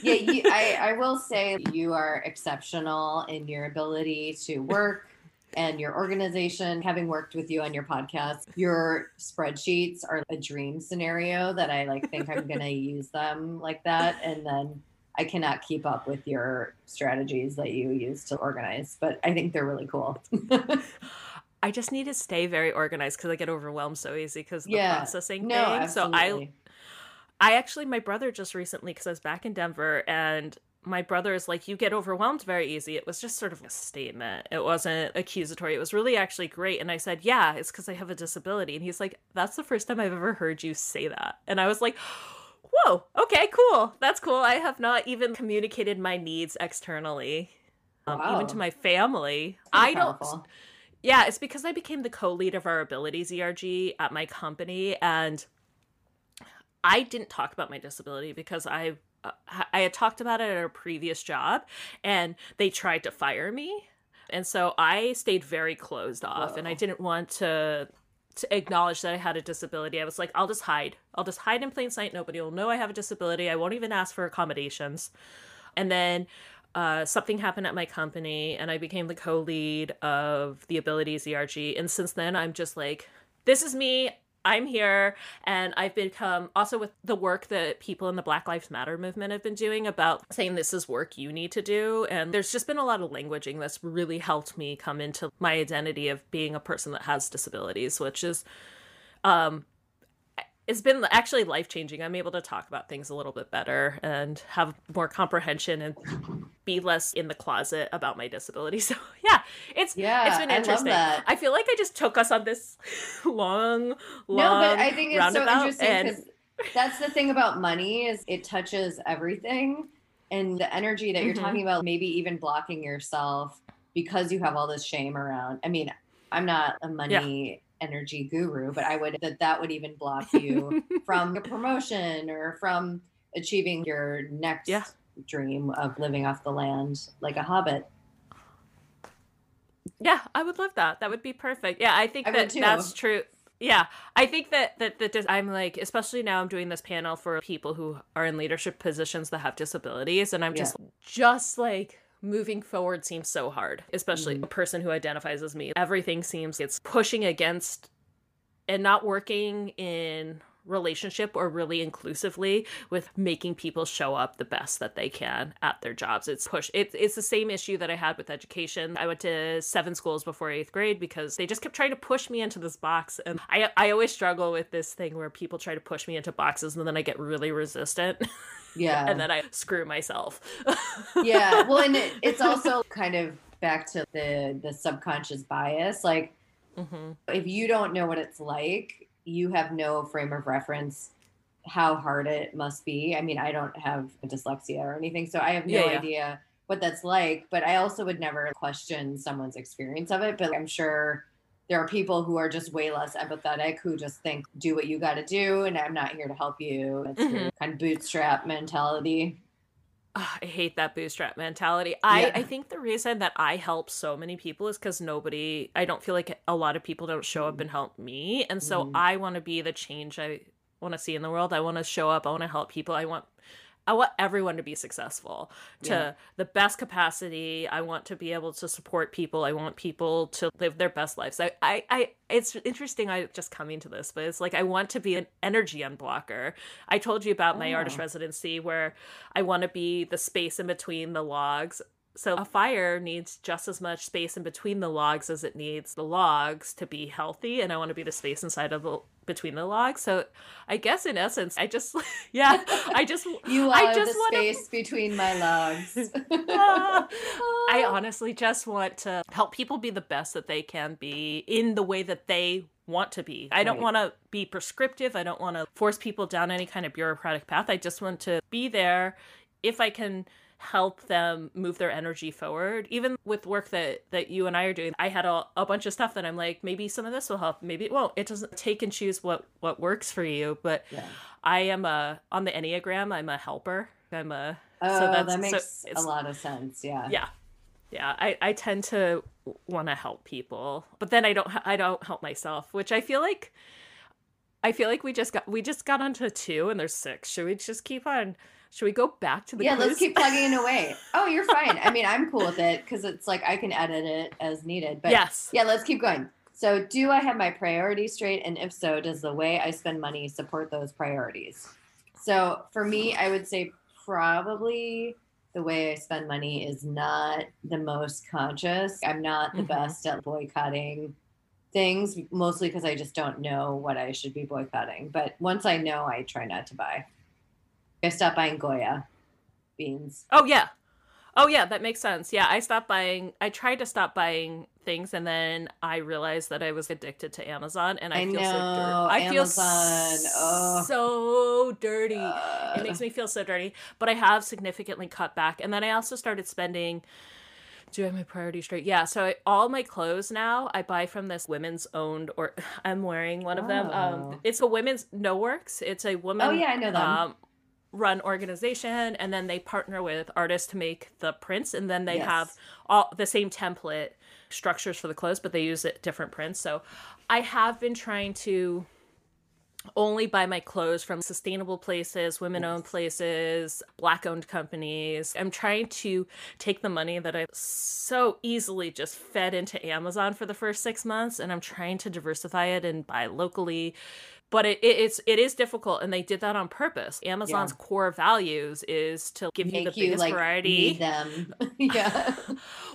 yeah you, I, I will say you are exceptional in your ability to work and your organization having worked with you on your podcast your spreadsheets are a dream scenario that i like think i'm gonna use them like that and then I cannot keep up with your strategies that you use to organize, but I think they're really cool. I just need to stay very organized because I get overwhelmed so easy because the yeah. processing no, thing. Absolutely. So I, I actually, my brother just recently, because I was back in Denver, and my brother is like, "You get overwhelmed very easy." It was just sort of a statement. It wasn't accusatory. It was really actually great. And I said, "Yeah, it's because I have a disability." And he's like, "That's the first time I've ever heard you say that." And I was like whoa, okay, cool. That's cool. I have not even communicated my needs externally, um, wow. even to my family. I don't. Yeah, it's because I became the co-lead of our abilities ERG at my company, and I didn't talk about my disability because I uh, I had talked about it at a previous job, and they tried to fire me, and so I stayed very closed off, Whoa. and I didn't want to to acknowledge that I had a disability. I was like, I'll just hide. I'll just hide in plain sight. Nobody will know I have a disability. I won't even ask for accommodations. And then uh, something happened at my company, and I became the co lead of the Abilities ERG. And since then, I'm just like, this is me. I'm here and I've become also with the work that people in the Black Lives Matter movement have been doing about saying this is work you need to do. And there's just been a lot of languaging that's really helped me come into my identity of being a person that has disabilities, which is um it's been actually life changing. I'm able to talk about things a little bit better and have more comprehension and be less in the closet about my disability. So yeah, it's yeah, it's been interesting. I, I feel like I just took us on this long, long. No, but I think it's so interesting because and... that's the thing about money is it touches everything, and the energy that you're mm-hmm. talking about, maybe even blocking yourself because you have all this shame around. I mean, I'm not a money. Yeah energy guru, but I would that that would even block you from a promotion or from achieving your next yeah. dream of living off the land like a hobbit. Yeah, I would love that. That would be perfect. Yeah, I think I that that's true. Yeah, I think that that that I'm like, especially now, I'm doing this panel for people who are in leadership positions that have disabilities, and I'm just yeah. just like moving forward seems so hard, especially mm-hmm. a person who identifies as me. Everything seems it's pushing against and not working in relationship or really inclusively with making people show up the best that they can at their jobs. It's push it's it's the same issue that I had with education. I went to seven schools before 8th grade because they just kept trying to push me into this box and I I always struggle with this thing where people try to push me into boxes and then I get really resistant. Yeah. and then I screw myself. yeah. Well, and it, it's also kind of back to the the subconscious bias. Like, mm-hmm. if you don't know what it's like, you have no frame of reference how hard it must be. I mean, I don't have dyslexia or anything, so I have no yeah, yeah. idea what that's like. But I also would never question someone's experience of it. But I'm sure there are people who are just way less empathetic who just think do what you got to do and i'm not here to help you it's mm-hmm. kind of bootstrap mentality Oh, I hate that bootstrap mentality. I, yeah. I think the reason that I help so many people is because nobody, I don't feel like a lot of people don't show up and help me. And so mm. I want to be the change I want to see in the world. I want to show up. I want to help people. I want I want everyone to be successful to yeah. the best capacity. I want to be able to support people. I want people to live their best lives. I, I, I it's interesting. I just coming to this, but it's like I want to be an energy unblocker. I told you about my oh. artist ah. residency where I want to be the space in between the logs So a fire needs just as much space in between the logs as it needs the logs to be healthy, and I want to be the space inside of the between the logs. So I guess in essence, I just yeah, I just You are I just the wanna- space between my logs. I honestly just want to help people be the best that they can be in the way that they want to be. I don't Right. want to be prescriptive. I don't want to force people down any kind of bureaucratic path. I just want to be there if I can help them move their energy forward even with work that that you and i are doing i had a, a bunch of stuff that i'm like maybe some of this will help maybe it won't it doesn't take and choose what what works for you but Yeah. i am a on the enneagram i'm a helper i'm a Oh, that's- that so makes a lot of sense. Yeah. yeah yeah i i tend to want to help people but then i don't i don't help myself which i feel like i feel like we just got we just got onto two and there's six should we just keep on should we go back to the yeah, let's keep plugging it away. Oh, you're fine. I mean, I'm cool with it because it's like I can edit it as needed. But yes yeah, let's keep going. So, do I have my priorities straight? And if so, does the way I spend money support those priorities? So, for me, I would say probably the way I spend money is not the most conscious. I'm not the Mhm. best at boycotting things, mostly because I just don't know what I should be boycotting. But once I know, I try not to buy. I stopped buying Goya beans. oh yeah oh yeah that makes sense yeah i stopped buying i tried to stop buying things and then i realized that i was addicted to amazon and i, I feel so dirty i feel Amazon, ugh. so dirty Uh, it makes me feel so dirty but i have significantly cut back and then i also started spending do I have my priorities straight? Yeah. So I, all my clothes now I buy from this women's owned, or I'm wearing one of them. Oh. Um, it's a women's Nooworks. It's a woman. Oh, yeah, I know them. Um, run organization, and then they partner with artists to make the prints, and then they Yes. have all the same template structures for the clothes, but they use it different prints. So I have been trying to only buy my clothes from sustainable places, women owned places, black owned companies. I'm trying to take the money that I so easily just fed into Amazon for the first six months and I'm trying to diversify it and buy locally. But it, it, it's it is difficult, and they did that on purpose. Amazon's core values is to give you the you biggest like variety. need them. yeah.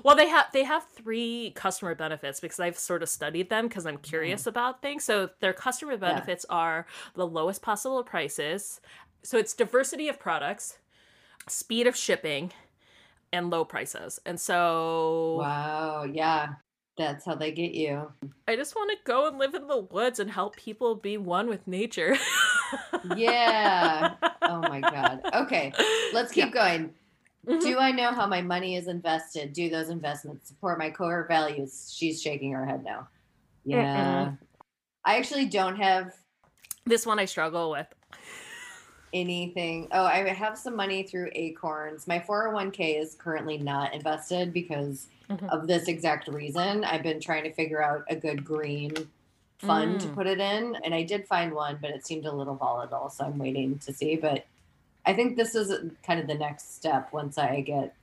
Well, they have they have three customer benefits because I've sort of studied them because I'm curious mm-hmm. about things. So their customer benefits are the lowest possible prices. So it's diversity of products, speed of shipping, and low prices. And so Wow. Yeah. That's how they get you. I just want to go and live in the woods and help people be one with nature. Yeah. Oh my God. Okay. Let's keep going. Mhm. Do I know how my money is invested? Do those investments support my core values? She's shaking her head now. Yeah. I actually don't have This one I struggle with. anything. Oh, I have some money through Acorns. My 401k is currently not invested because Mhm. of this exact reason. I've been trying to figure out a good green fund to Mm. put it in, and I did find one, but it seemed a little volatile, so I'm waiting to see. But I think this is kind of the next step once I get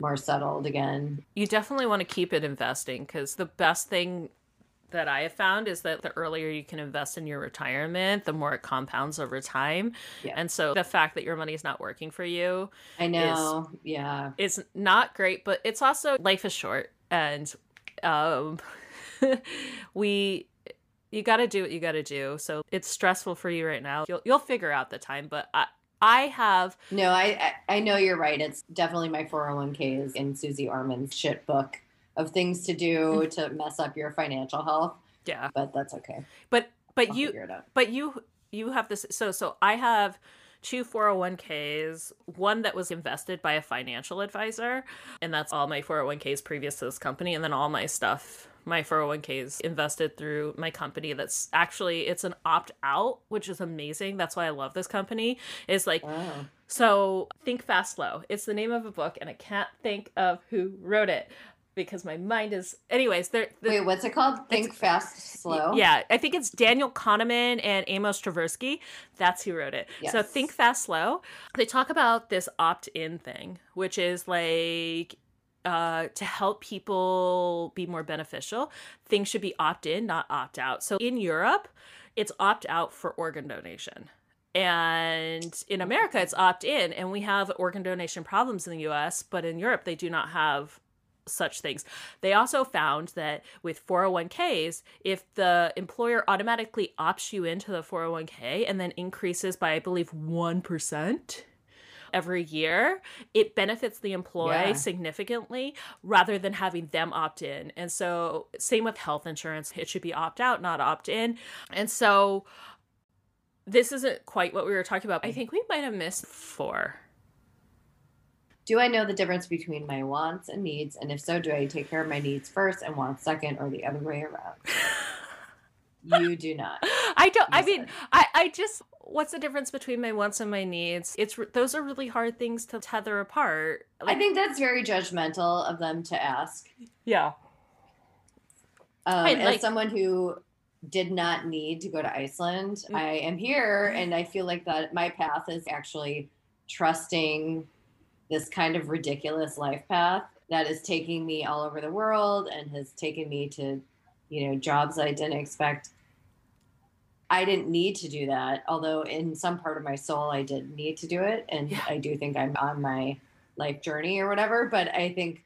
more settled again. You definitely want to keep it investing because the best thing that I have found is that the earlier you can invest in your retirement, the more it compounds over time. Yeah. And so the fact that your money is not working for you I know. yeah. is not great, but it's also life is short and um we you got to do what you got to do. So it's stressful for you right now. You'll you'll figure out the time, but I I have No, I, I I know you're right. It's definitely my 401k is in Suze Orman's shit book of things to do mm-hmm. to mess up your financial health, yeah. but that's okay. But but I'll you figure it out. but you you have this so so i have two 401ks one that was invested by a financial advisor and that's all my 401ks previous to this company and then all my stuff my 401ks invested through my company that's actually it's an opt out which is amazing that's why i love this company is like Wow. so think fast slow it's the name of a book and i can't think of who wrote it because my mind is anyways there the- Wait, what's it called? Think fast, slow. yeah, I think it's Daniel Kahneman and Amos Tversky. That's who wrote it. So Think Fast Slow. They talk about this opt-in thing, which is like uh, to help people be more beneficial. Things should be opt-in, not opt-out. So in Europe, it's opt-out for organ donation. And in America, it's opt in, and we have organ donation problems in the US, but in Europe, they do not have such things. They also found that with 401ks, if the employer automatically opts you into the 401k and then increases by, I believe, 1%, every year, it benefits the employee Yeah. significantly rather than having them opt in. And so, same with health insurance, it should be opt out, not opt in. And so, this isn't quite what we were talking about. I think we might have missed four. Do I know the difference between my wants and needs? And if so, do I take care of my needs first and wants second or the other way around? you do not. I don't. I mean. I, I just. What's the difference between my wants and my needs? It's those are really hard things to tether apart. I think that's very judgmental of them to ask. yeah. Um, I as like- someone who did not need to go to Iceland, Mm. I am here, and I feel like that my path is actually trusting this kind of ridiculous life path that is taking me all over the world and has taken me to, you know, jobs I didn't expect. I didn't need to do that, although in some part of my soul I did need to do it, and Yeah. I do think I'm on my life journey or whatever. But I think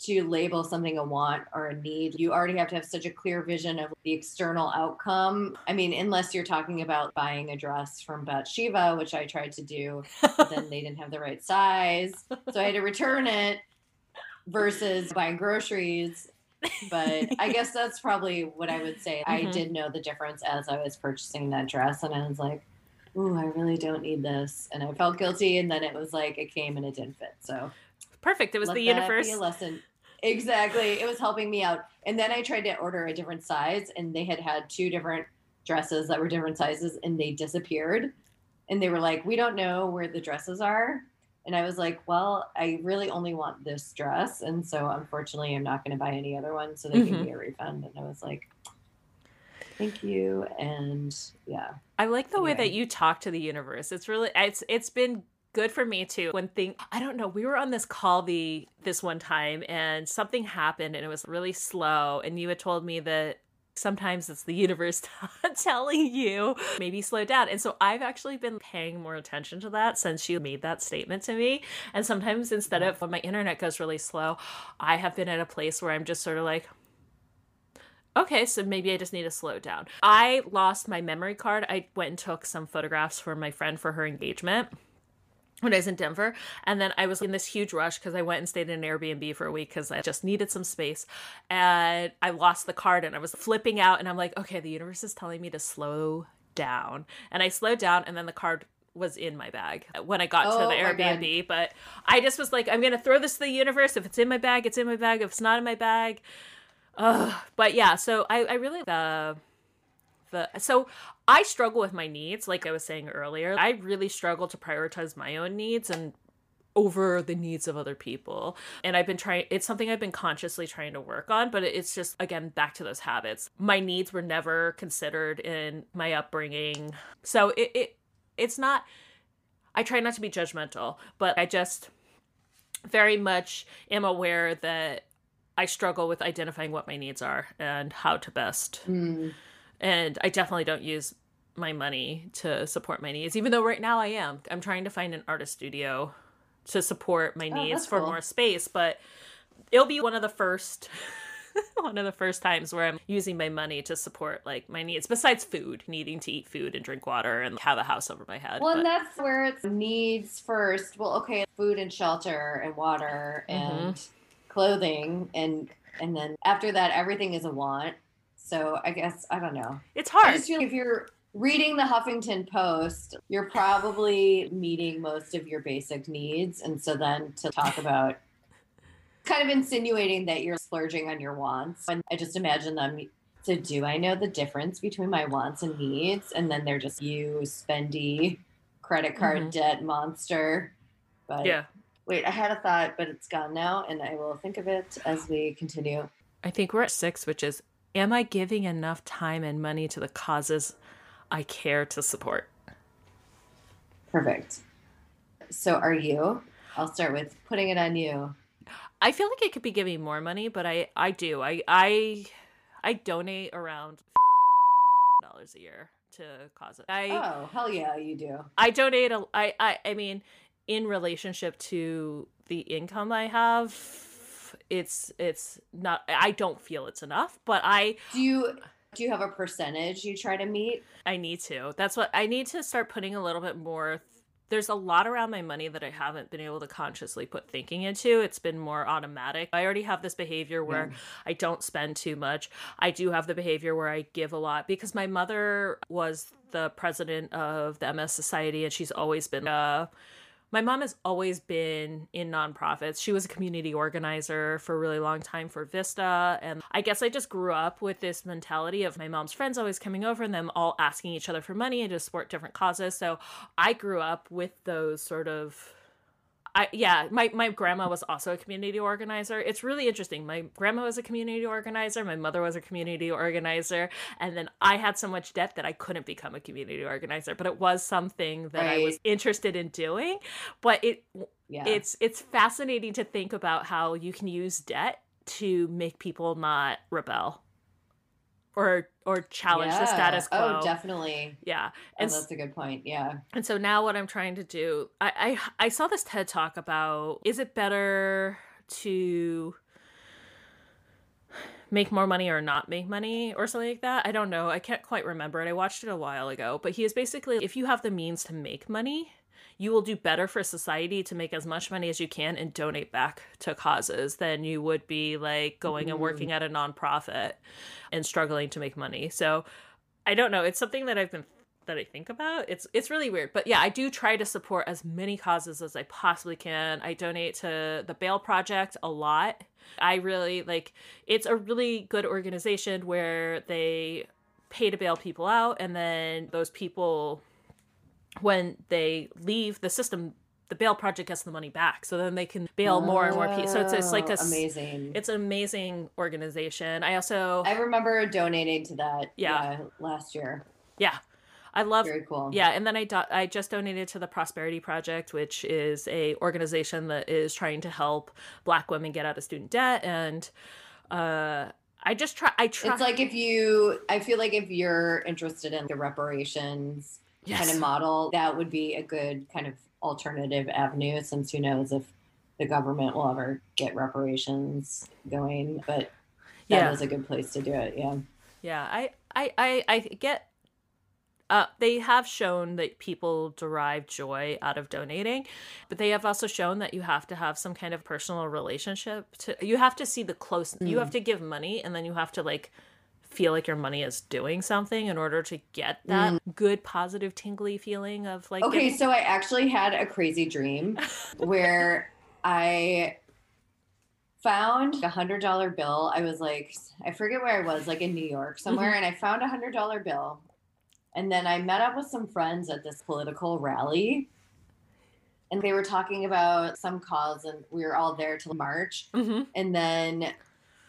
to label something a want or a need, you already have to have such a clear vision of the external outcome. I mean, unless you're talking about buying a dress from Batsheva, which I tried to do, but then they didn't have the right size. So I had to return it versus buying groceries. But I guess that's probably what I would say. I Mhm. did know the difference as I was purchasing that dress, and I was like, Ooh, I really don't need this. And I felt guilty. And then it was like, it came and it didn't fit. So Perfect. It was let the that universe. Be a lesson. Exactly. It was helping me out. And then I tried to order a different size, and they had had two different dresses that were different sizes, and they disappeared. And they were like, "We don't know where the dresses are." And I was like, "Well, I really only want this dress, and so unfortunately, I'm not going to buy any other one." So they gave Mhm. me a refund, and I was like, "Thank you." And yeah, I like the way that you talk to the universe. It's really it's it's been good for me too. When thing I don't know, we were on this call the this one time and something happened and it was really slow and you had told me that sometimes it's the universe telling you maybe slow down. And so I've actually been paying more attention to that since you made that statement to me. And sometimes instead of when my internet goes really slow, I have been at a place where I'm just sort of like Okay, so maybe I just need to slow down. I lost my memory card. I went and took some photographs for my friend for her engagement when I was in Denver. And then I was in this huge rush because I went and stayed in an Airbnb for a week because I just needed some space. And I lost the card and I was flipping out. And I'm like, okay, the universe is telling me to slow down. And I slowed down and then the card was in my bag when I got Oh to the. Oh Airbnb. But I just was like, I'm going to throw this to the universe. If it's in my bag, it's in my bag. If it's not in my bag, Ugh. But yeah, so I, I really the the so I struggle with my needs, like I was saying earlier. I really struggle to prioritize my own needs and over the needs of other people. And I've been trying it's something I've been consciously trying to work on, but it's just again back to those habits. My needs were never considered in my upbringing. So it, it it's not I try not to be judgmental, but I just very much am aware that I struggle with identifying what my needs are and how to best. Mm. And I definitely don't use my money to support my needs, even though right now I am. I'm trying to find an artist studio to support my Oh, needs for cool. more space, but it'll be one of the first one of the first times where I'm using my money to support like my needs besides food, needing to eat food and drink water and have a house over my head. Well, but- and that's where it's needs first. Well, okay, food and shelter and water Mm-hmm. and clothing and and then after that everything is a want. So I guess I don't know. it's I hard. just feel if you're reading the Huffington Post, you're probably meeting most of your basic needs. And so then to talk about kind of insinuating that you're splurging on your wants. And I just imagine them. So do I know the difference between my wants and needs? And then they're just you spendy credit card Mhm. debt monster. But yeah. wait, I had a thought, but it's gone now, and I will think of it as we continue. I think we're at six, which is Am I giving enough time and money to the causes I care to support? Perfect. So are you? I'll start with putting it on you. I feel like it could be giving more money, but I I do. I I I donate around dollars a year to causes. I Oh, hell yeah, you do. I donate a I I I mean in relationship to the income I have it's it's not I don't feel it's enough, but I Do you do you have a percentage you try to meet? I need to. That's what I need to start putting a little bit more there's a lot around my money that I haven't been able to consciously put thinking into. It's been more automatic. I already have this behavior where Yeah. I don't spend too much. I do have the behavior where I give a lot because my mother was the president of the MS Society and she's always been uh my mom has always been in nonprofits. She was a community organizer for a really long time for Vista. And I guess I just grew up with this mentality of my mom's friends always coming over and them all asking each other for money and to support different causes. So I grew up with those sort of I yeah, my my grandma was also a community organizer. It's really interesting. My grandma was a community organizer, my mother was a community organizer, and then I had so much debt that I couldn't become a community organizer, but it was something that I was interested in doing. But it Yeah. it's it's fascinating to think about how you can use debt to make people not rebel or or challenge the status oh, quo. Oh, definitely. Yeah. Oh, And s- that's a good point. Yeah. and so now what I'm trying to do, I, I I saw this TED talk about is it better to make more money or not make money or something like that. I don't know. I can't quite remember it. I watched it a while ago, but he is basically if you have the means to make money, you will do better for society to make as much money as you can and donate back to causes than you would be like going and mm-hmm. working at a nonprofit and struggling to make money. So I don't know. It's something that I've been that I think about. It's it's really weird. But yeah, I do try to support as many causes as I possibly can. I donate to the Bail Project a lot. I really like it's a really good organization where they pay to bail people out and then those people when they leave the system the bail project gets the money back so then they can bail more and more people so it's, it's like a Oh, amazing. it's an amazing organization i also I remember donating to that. Yeah. yeah last year. yeah i love Very cool. Yeah, and then I do- I just donated to the Prosperity Project, which is a organization that is trying to help Black women get out of student debt, and uh, I just try. I try. It's like if you, I feel like if you're interested in the reparations yes. kind of model, that would be a good kind of alternative avenue since who knows if the government will ever get reparations going. But that is yeah, a good place to do it. Yeah. yeah. I I I, I get. Uh, they have shown that people derive joy out of donating, but they have also shown that you have to have some kind of personal relationship to. You have to see the close. You Mm. have to give money, and then you have to like feel like your money is doing something in order to get that good positive tingly feeling of like Mm. Okay, getting- so I actually had a crazy dream where I found a hundred dollar bill. I was like, I forget where I was, like in New York somewhere, and I found a hundred dollar bill. And then I met up with some friends at this political rally. And they were talking about some cause, and we were all there to march Mhm. and then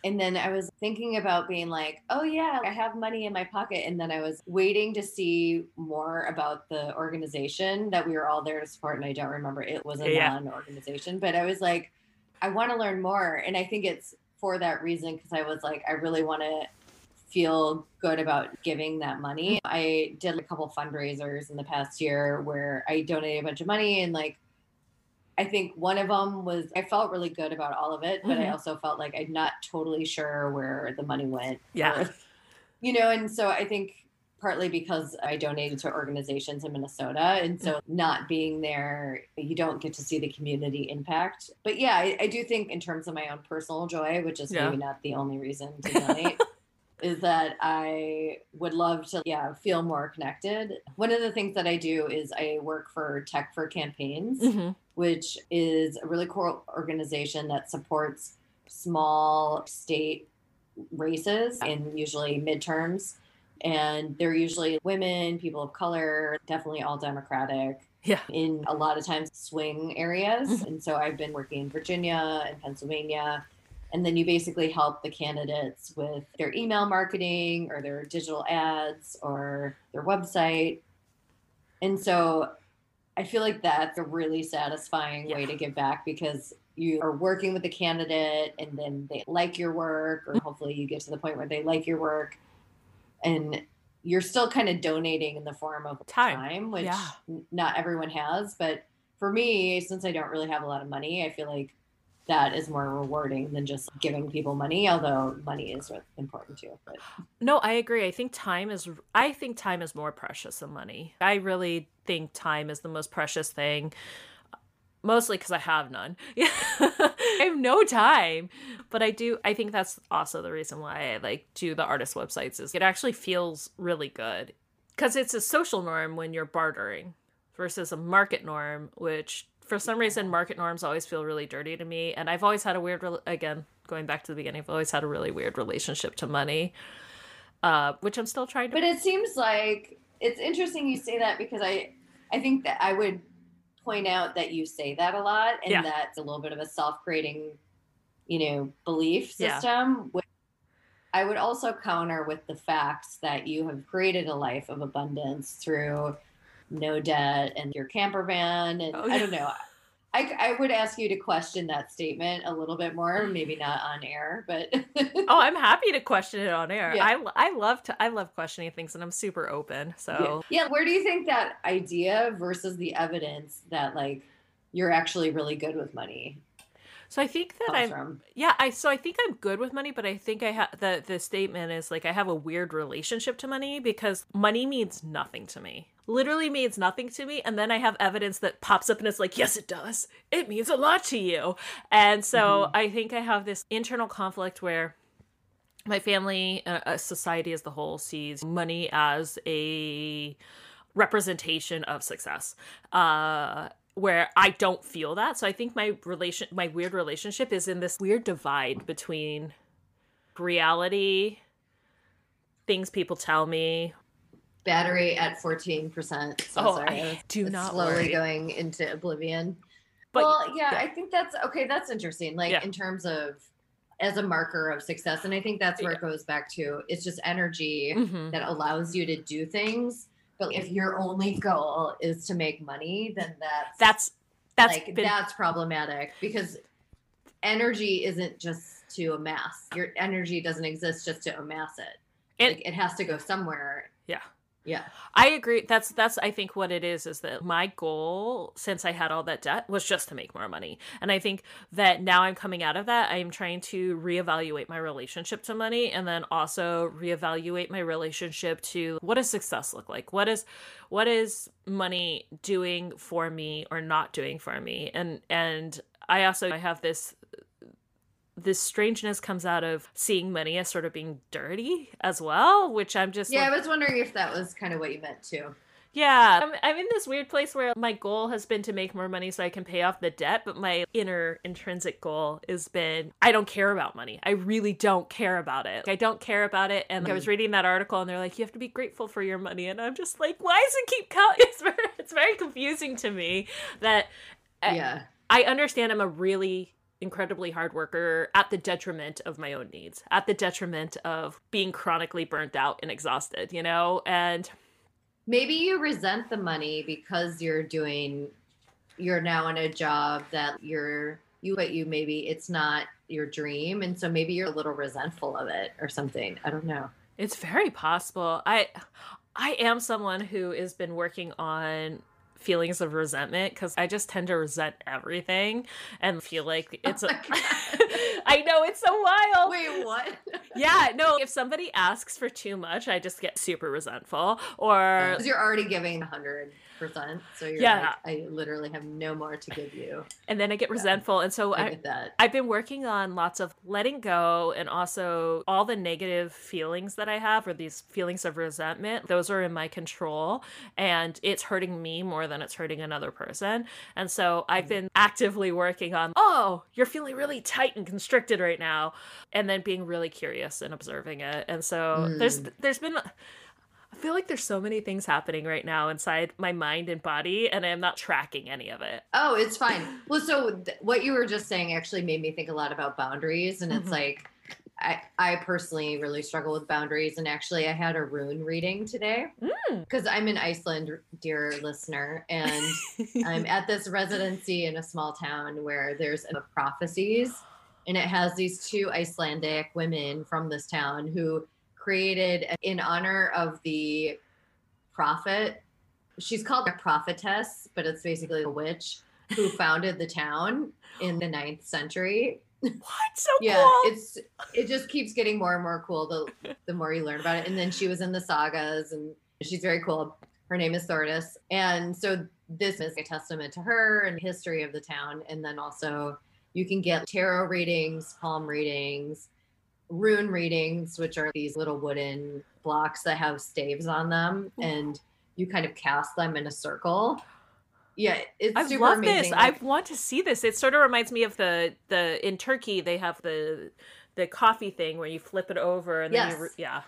and then i was thinking about being like oh yeah i have money in my pocket. And then i was waiting to see more about the organization that we were all there to support and i don't remember it was a Yeah. non-organization but i was like i want to learn more. And i think it's for that reason because i was like i really want to feel good about giving that money. I did a couple fundraisers in the past year where i donated a bunch of money and like I think one of them was I felt really good about all of it, but I Mhm. also felt like I'm not totally sure where the money went. Yeah. or- you know, and so I think partly because I donated to organizations in Minnesota, and so not being there, you don't get to see the community impact. But yeah, I, I do think in terms of my own personal joy, which is Yeah. maybe not the only reason to donate. Is that I would love to yeah feel more connected. One of the things that I do is I work for Tech for Campaigns, Mhm. which is a really cool organization that supports small state races and usually midterms. And they're usually women, people of color, definitely all Democratic Yeah. in a lot of times swing areas. and so I've been working in Virginia and Pennsylvania. And then you basically help the candidates with their email marketing or their digital ads or their website. And so I feel like that's a really satisfying way to give back because you are working with the candidate and then they like your work, or mm-hmm. hopefully you get to the point where they like your work. And you're still kind of donating in the form of Time. time, which Yeah. not everyone has. But for me, since I don't really have a lot of money, I feel like that is more rewarding than just giving people money, although money is important too. But No, I agree. I think time is I think time is more precious than money. I really think time is the most precious thing. Mostly because I have none. I have no time. But I do I think that's also the reason why I like do the artist websites is it actually feels really good. Because it's a social norm when you're bartering versus a market norm, which for some reason market norms always feel really dirty to me. And I've always had a weird rel again, going back to the beginning, I've always had a really weird relationship to money uh, which I'm still trying to. but it seems like it's interesting you say that because I I think that I would point out that you say that a lot and Yeah. that's a little bit of a self-creating, you know, belief Yeah. system. which I would also counter with the facts that you have created a life of abundance through no debt and your camper van and Oh, I don't know. I, I would ask you to question that statement a little bit more, mm-hmm. maybe not on air, but oh, I'm happy to question it on air. Yeah. I I love to I love questioning things, and I'm super open. So yeah. Where do you think that idea versus the evidence that like you're actually really good with money so I think that I'm from? yeah I so I think I'm good with money, but I think I have the the statement is like I have a weird relationship to money because money means nothing to me. Literally means nothing to me, and then I have evidence that pops up and it's like, yes, it does. It means a lot to you, and so Mhm. I think I have this internal conflict where my family, uh, uh, society as the whole, sees money as a representation of success. Uh, where I don't feel that. So I think my relation my weird relationship is in this weird divide between reality, things people tell me. Battery at 14%. So Oh, sorry. I do it's not slowly worry. going into oblivion. But well, yeah, yeah. I think that's okay. That's interesting. Like Yeah. in terms of as a marker of success. And I think that's where it goes back to it's just energy Mhm. that allows you to do things. But if your only goal is to make money, then that's that's that's like been that's problematic because energy isn't just to amass. Your energy doesn't exist just to amass it. It- like, it has to go somewhere. Yeah. Yeah. I agree. That's that's I think what it is is that my goal since I had all that debt was just to make more money. And I think that now I'm coming out of that, I'm trying to reevaluate my relationship to money and then also reevaluate my relationship to what does success look like? What is what is money doing for me or not doing for me? And and I also I have this this strangeness comes out of seeing money as sort of being dirty as well, which I'm just Yeah, like, I was wondering if that was kind of what you meant too. yeah, I'm, I'm in this weird place where my goal has been to make more money so I can pay off the debt, but my inner intrinsic goal has been I don't care about money. I really don't care about it. I don't care about it. And I was mm. reading that article and they're like, you have to be grateful for your money. And I'm just like, why does it keep coming? It's very, it's very confusing to me that I- yeah. I understand I'm a really incredibly hard worker at the detriment of my own needs, at the detriment of being chronically burnt out and exhausted, you know? And Maybe you resent the money because you're doing you're now in a job that you're you but you maybe it's not your dream and so maybe you're a little resentful of it or something. I don't know. It's very possible. I I am someone who has been working on feelings of resentment because I just tend to resent everything and feel like oh it's Oh a. I know it's so wild. Wait, what? Yeah, no, if somebody asks for too much, I just get super resentful. Or oh, Because you're already giving hundred percent, so you're Yeah. like, I literally have no more to give you. and then I get resentful. And so I I, get that. I've been working on lots of letting go and also all the negative feelings that I have or these feelings of resentment. Those are in my control and it's hurting me more than it's hurting another person. And so I've mm-hmm. been actively working on, oh, you're feeling really tight and constricted right now. And then being really curious and observing it. And so there's mm. there's been I feel like there's so many things happening right now inside my mind and body, and I'm not tracking any of it. Oh, it's fine. Well, so th- what you were just saying actually made me think a lot about boundaries, and it's Mhm. like I I personally really struggle with boundaries, and actually I had a rune reading today Mm. because I'm in Iceland, dear listener, and I'm at this residency in a small town where there's a prophecies, and it has these two Icelandic women from this town who created in honor of the prophet. She's called a prophetess, but it's basically a witch who founded the town in the ninth century. What? So Yeah, cool. it's it just keeps getting more and more cool the the more you learn about it. And then she was in the sagas, and she's very cool. Her name is Thordis, and so this is a testament to her and history of the town. And then also you can get tarot readings, palm readings, rune readings, which are these little wooden blocks that have staves on them, and you kind of cast them in a circle. Yeah, it's I super love amazing. this. like- I want to see this. It sort of reminds me of the the in Turkey they have the the coffee thing where you flip it over and then you Yes. re- yeah.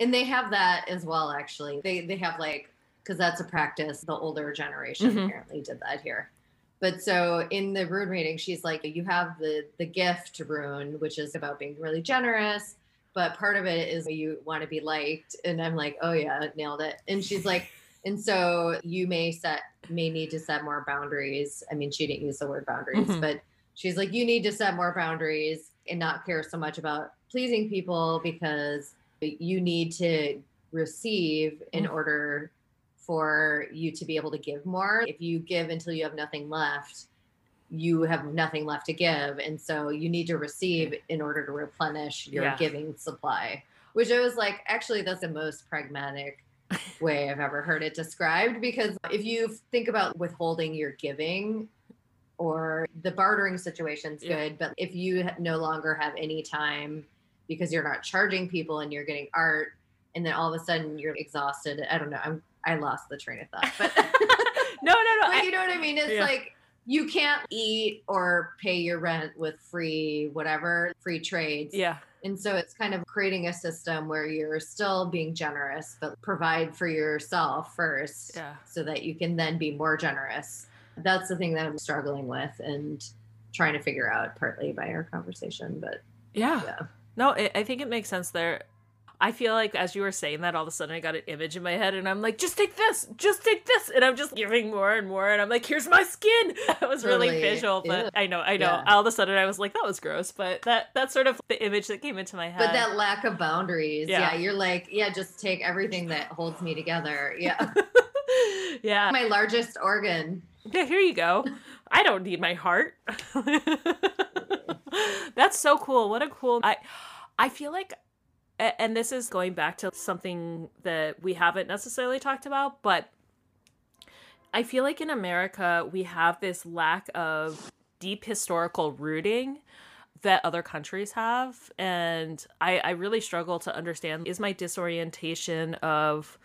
and they have that as well actually they they have like because that's a practice the older generation Mhm. apparently did that here but so in the rune reading she's like you have the the gift rune which is about being really generous but part of it is you want to be liked and i'm like oh yeah nailed it and she's like and so you may set may need to set more boundaries i mean she didn't use the word boundaries Mhm. but she's like you need to set more boundaries and not care so much about pleasing people because you need to receive in Mm. order for you to be able to give more. If you give until you have nothing left, you have nothing left to give. And so you need to receive in order to replenish your Yeah. giving supply, which I was like, actually, that's the most pragmatic way I've ever heard it described. Because if you think about withholding your giving, or the bartering situation's Yeah. good, but if you no longer have any time because you're not charging people and you're getting art, and then all of a sudden you're exhausted. I don't know. I'm I lost the train of thought, but No, no, no. but you know what I mean? It's Yeah. like you can't eat or pay your rent with free whatever free trades. yeah. And so it's kind of creating a system where you're still being generous, but provide for yourself first Yeah. so that you can then be more generous. That's the thing that I'm struggling with and trying to figure out partly by our conversation. But Yeah. yeah. No, I I think it makes sense there. I feel like as you were saying that, all of a sudden I got an image in my head, and I'm like, just take this, just take this, and I'm just giving more and more, and I'm like, here's my skin. That was really Totally. visual, but Ew. I know, I know. Yeah. All of a sudden I was like, that was gross, but that that's sort of the image that came into my head. But that lack of boundaries, Yeah. yeah. you're like, yeah, just take everything that holds me together. Yeah. yeah, My largest organ. yeah. Here you go. I don't need my heart. That's so cool. What a cool. I I feel like and this is going back to something that we haven't necessarily talked about, but I feel like in America we have this lack of deep historical rooting that other countries have and I, I really struggle to understand is my disorientation of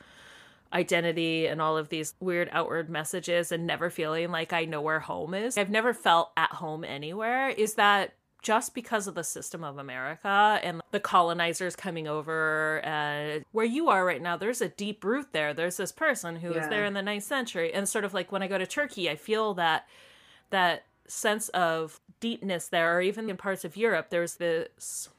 identity and all of these weird outward messages and never feeling like I know where home is. I've never felt at home anywhere. Is that just because of the system of America and the colonizers coming over and where you are right now, there's a deep root there. There's this person who was there in the ninth century. And sort of like when I go to Turkey, I feel that that sense of deepness there, or even in parts of Europe, there's this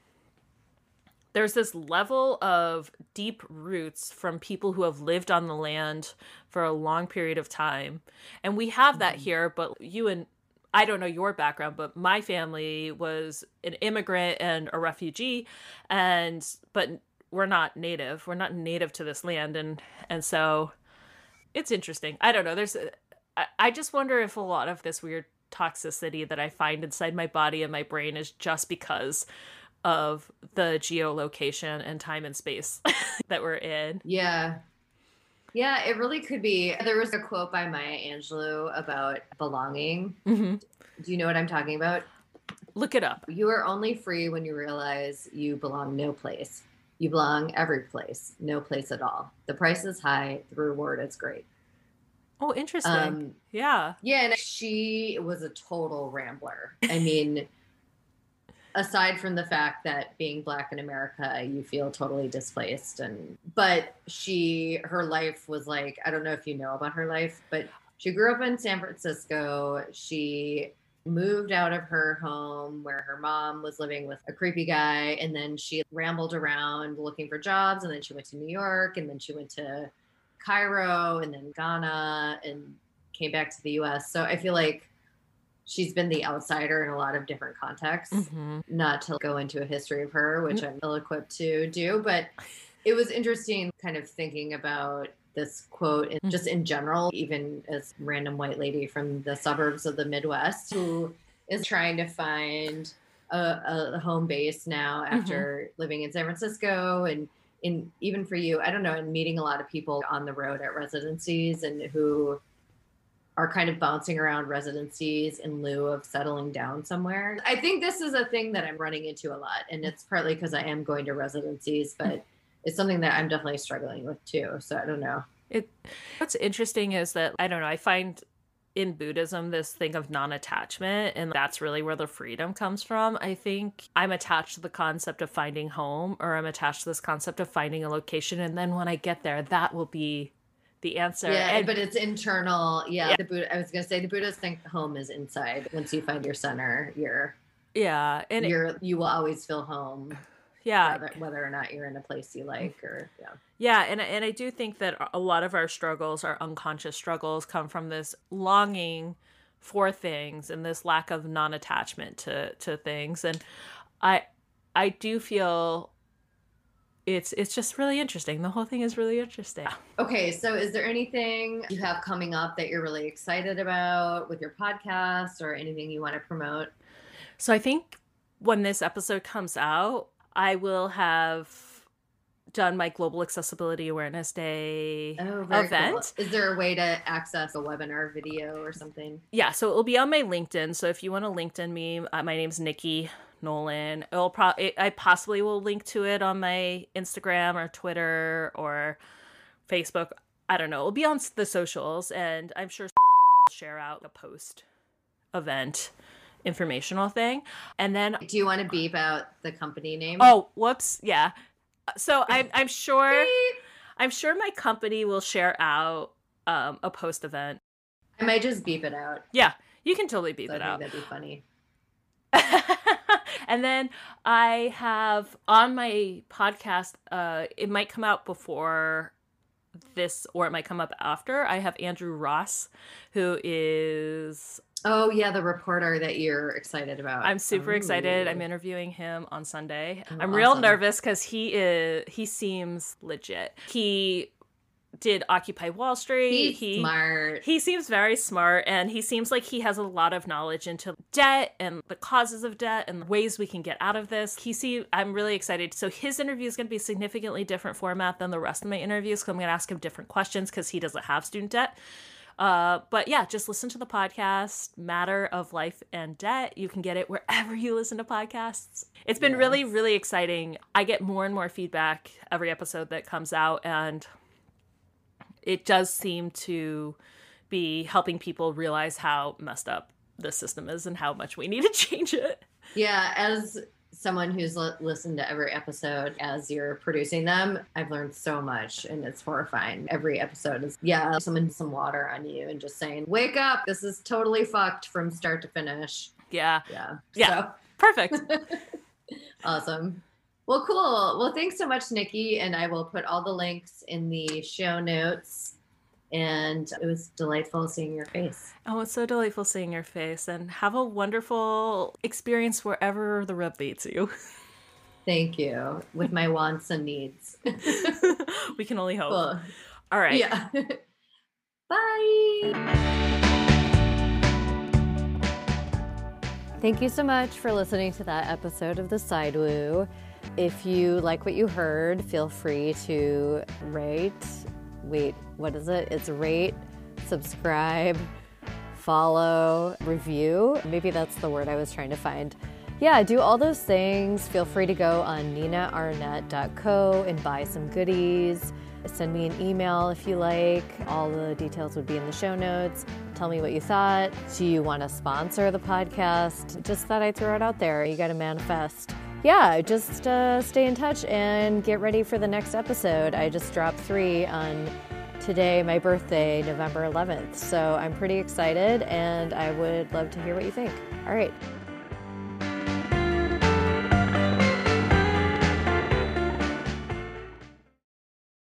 there's this level of deep roots from people who have lived on the land for a long period of time. And we have that mm-hmm. here, but you and I don't know your background, but my family was an immigrant and a refugee and but we're not native. We're not native to this land and and so it's interesting. I don't know. There's I, I just wonder if a lot of this weird toxicity that I find inside my body and my brain is just because of the geolocation and time and space that we're in. Yeah. Yeah, it really could be. There was a quote by Maya Angelou about belonging. hmm Do you know what I'm talking about? Look it up. You are only free when you realize you belong no place. You belong every place, no place at all. The price is high, the reward is great. Oh, interesting. Um, yeah. yeah, and she was a total rambler. I mean, aside from the fact that being black in America, you feel totally displaced and but she her life was like, I don't know if you know about her life, but she grew up in San Francisco. She moved out of her home where her mom was living with a creepy guy and then she rambled around looking for jobs and then she went to New York and then she went to Cairo and then Ghana and came back to the US. So I feel like she's been the outsider in a lot of different contexts. Mhm. Not to go into a history of her, which mm-hmm. I'm ill equipped to do, but it was interesting kind of thinking about this quote and just mm-hmm. in general, even as random white lady from the suburbs of the Midwest who is trying to find a, a home base now mm-hmm. after living in San Francisco and in even for you, I don't know, and meeting a lot of people on the road at residencies and who are kind of bouncing around residencies in lieu of settling down somewhere. I think this is a thing that I'm running into a lot. And it's partly because I am going to residencies, but it's something that I'm definitely struggling with too. So I don't know. It what's interesting is that I don't know, I find in Buddhism this thing of non-attachment and that's really where the freedom comes from. I think I'm attached to the concept of finding home or I'm attached to this concept of finding a location and then when I get there that will be the answer. Yeah, And- but it's internal. Yeah, Yeah. the Buddha. I was gonna say the Buddha's think home is inside. Once you find your center, you're yeah, and it- you're you will always feel home, yeah, whether, whether or not you're in a place you like or yeah. Yeah, and and I do think that a lot of our struggles, our unconscious struggles, come from this longing for things and this lack of non-attachment to to things. And I I do feel it's it's just really interesting. The whole thing is really interesting. Okay, so is there anything you have coming up that you're really excited about with your podcast or anything you want to promote? So I think when this episode comes out, I will have done my Global Accessibility Awareness Day Oh, event. cool. Is there a way to access a webinar video or something? Yeah, so it will be on my LinkedIn. So if you want to LinkedIn me, uh, my name's Nikki Nolan. It'll pro- it, I possibly will link to it on my Instagram or Twitter or Facebook. I don't know. It'll be on the socials, and I'm sure share out a post event informational thing. And then Do you want to beep out the company name? oh, whoops, yeah. So I'm I'm sure I'm sure my company will share out um, a post event. I might just beep it out. Yeah, you can totally beep So I it think out. that'd be funny. and then I have on my podcast, uh, it might come out before this or it might come up after. I have Andrew Ross, who is Oh yeah, the reporter that you're excited about. I'm super excited. I'm interviewing him on Sunday. Oh, I'm real awesome. nervous because he is he seems legit. He did Occupy Wall Street. He's he smart. he seems very smart and he seems like he has a lot of knowledge into debt and the causes of debt and the ways we can get out of this. He see I'm really excited. So his interview is going to be significantly different format than the rest of my interviews because I'm going to ask him different questions because he doesn't have student debt. Uh, but yeah, just listen to the podcast, Matter of Life and Debt. You can get it wherever you listen to podcasts. It's been really, really exciting. I get more and more feedback every episode that comes out, and it does seem to be helping people realize how messed up the system is and how much we need to change it. Yeah, as someone who's li- listened to every episode as you're producing them, I've learned so much and it's horrifying. Every episode is, yeah, someone some water on you and just saying, wake up, this is totally fucked from start to finish. Yeah, Yeah. Yeah. perfect. Awesome. Well, cool. Well, thanks so much, Nikki. And I will put all the links in the show notes. And it was delightful seeing your face. Oh, it's so delightful seeing your face and have a wonderful experience wherever the rub meets you. Thank you. With my wants and needs. we can only hope. cool. All right. Yeah. Bye. Thank you so much for listening to that episode of The Side Woo. If you like what you heard, feel free to rate. Wait, what is it? It's rate, subscribe, follow, review. Maybe that's the word I was trying to find. Yeah, do all those things. Feel free to go on ninaarnett.co and buy some goodies. Send me an email if you like. All the details would be in the show notes. Tell me what you thought. Do you want to sponsor the podcast? Just thought I'd throw it out there. You got to manifest. Yeah, just uh, stay in touch and get ready for the next episode. I just dropped three on today, my birthday, November 11th. So I'm pretty excited and I would love to hear what you think. All right.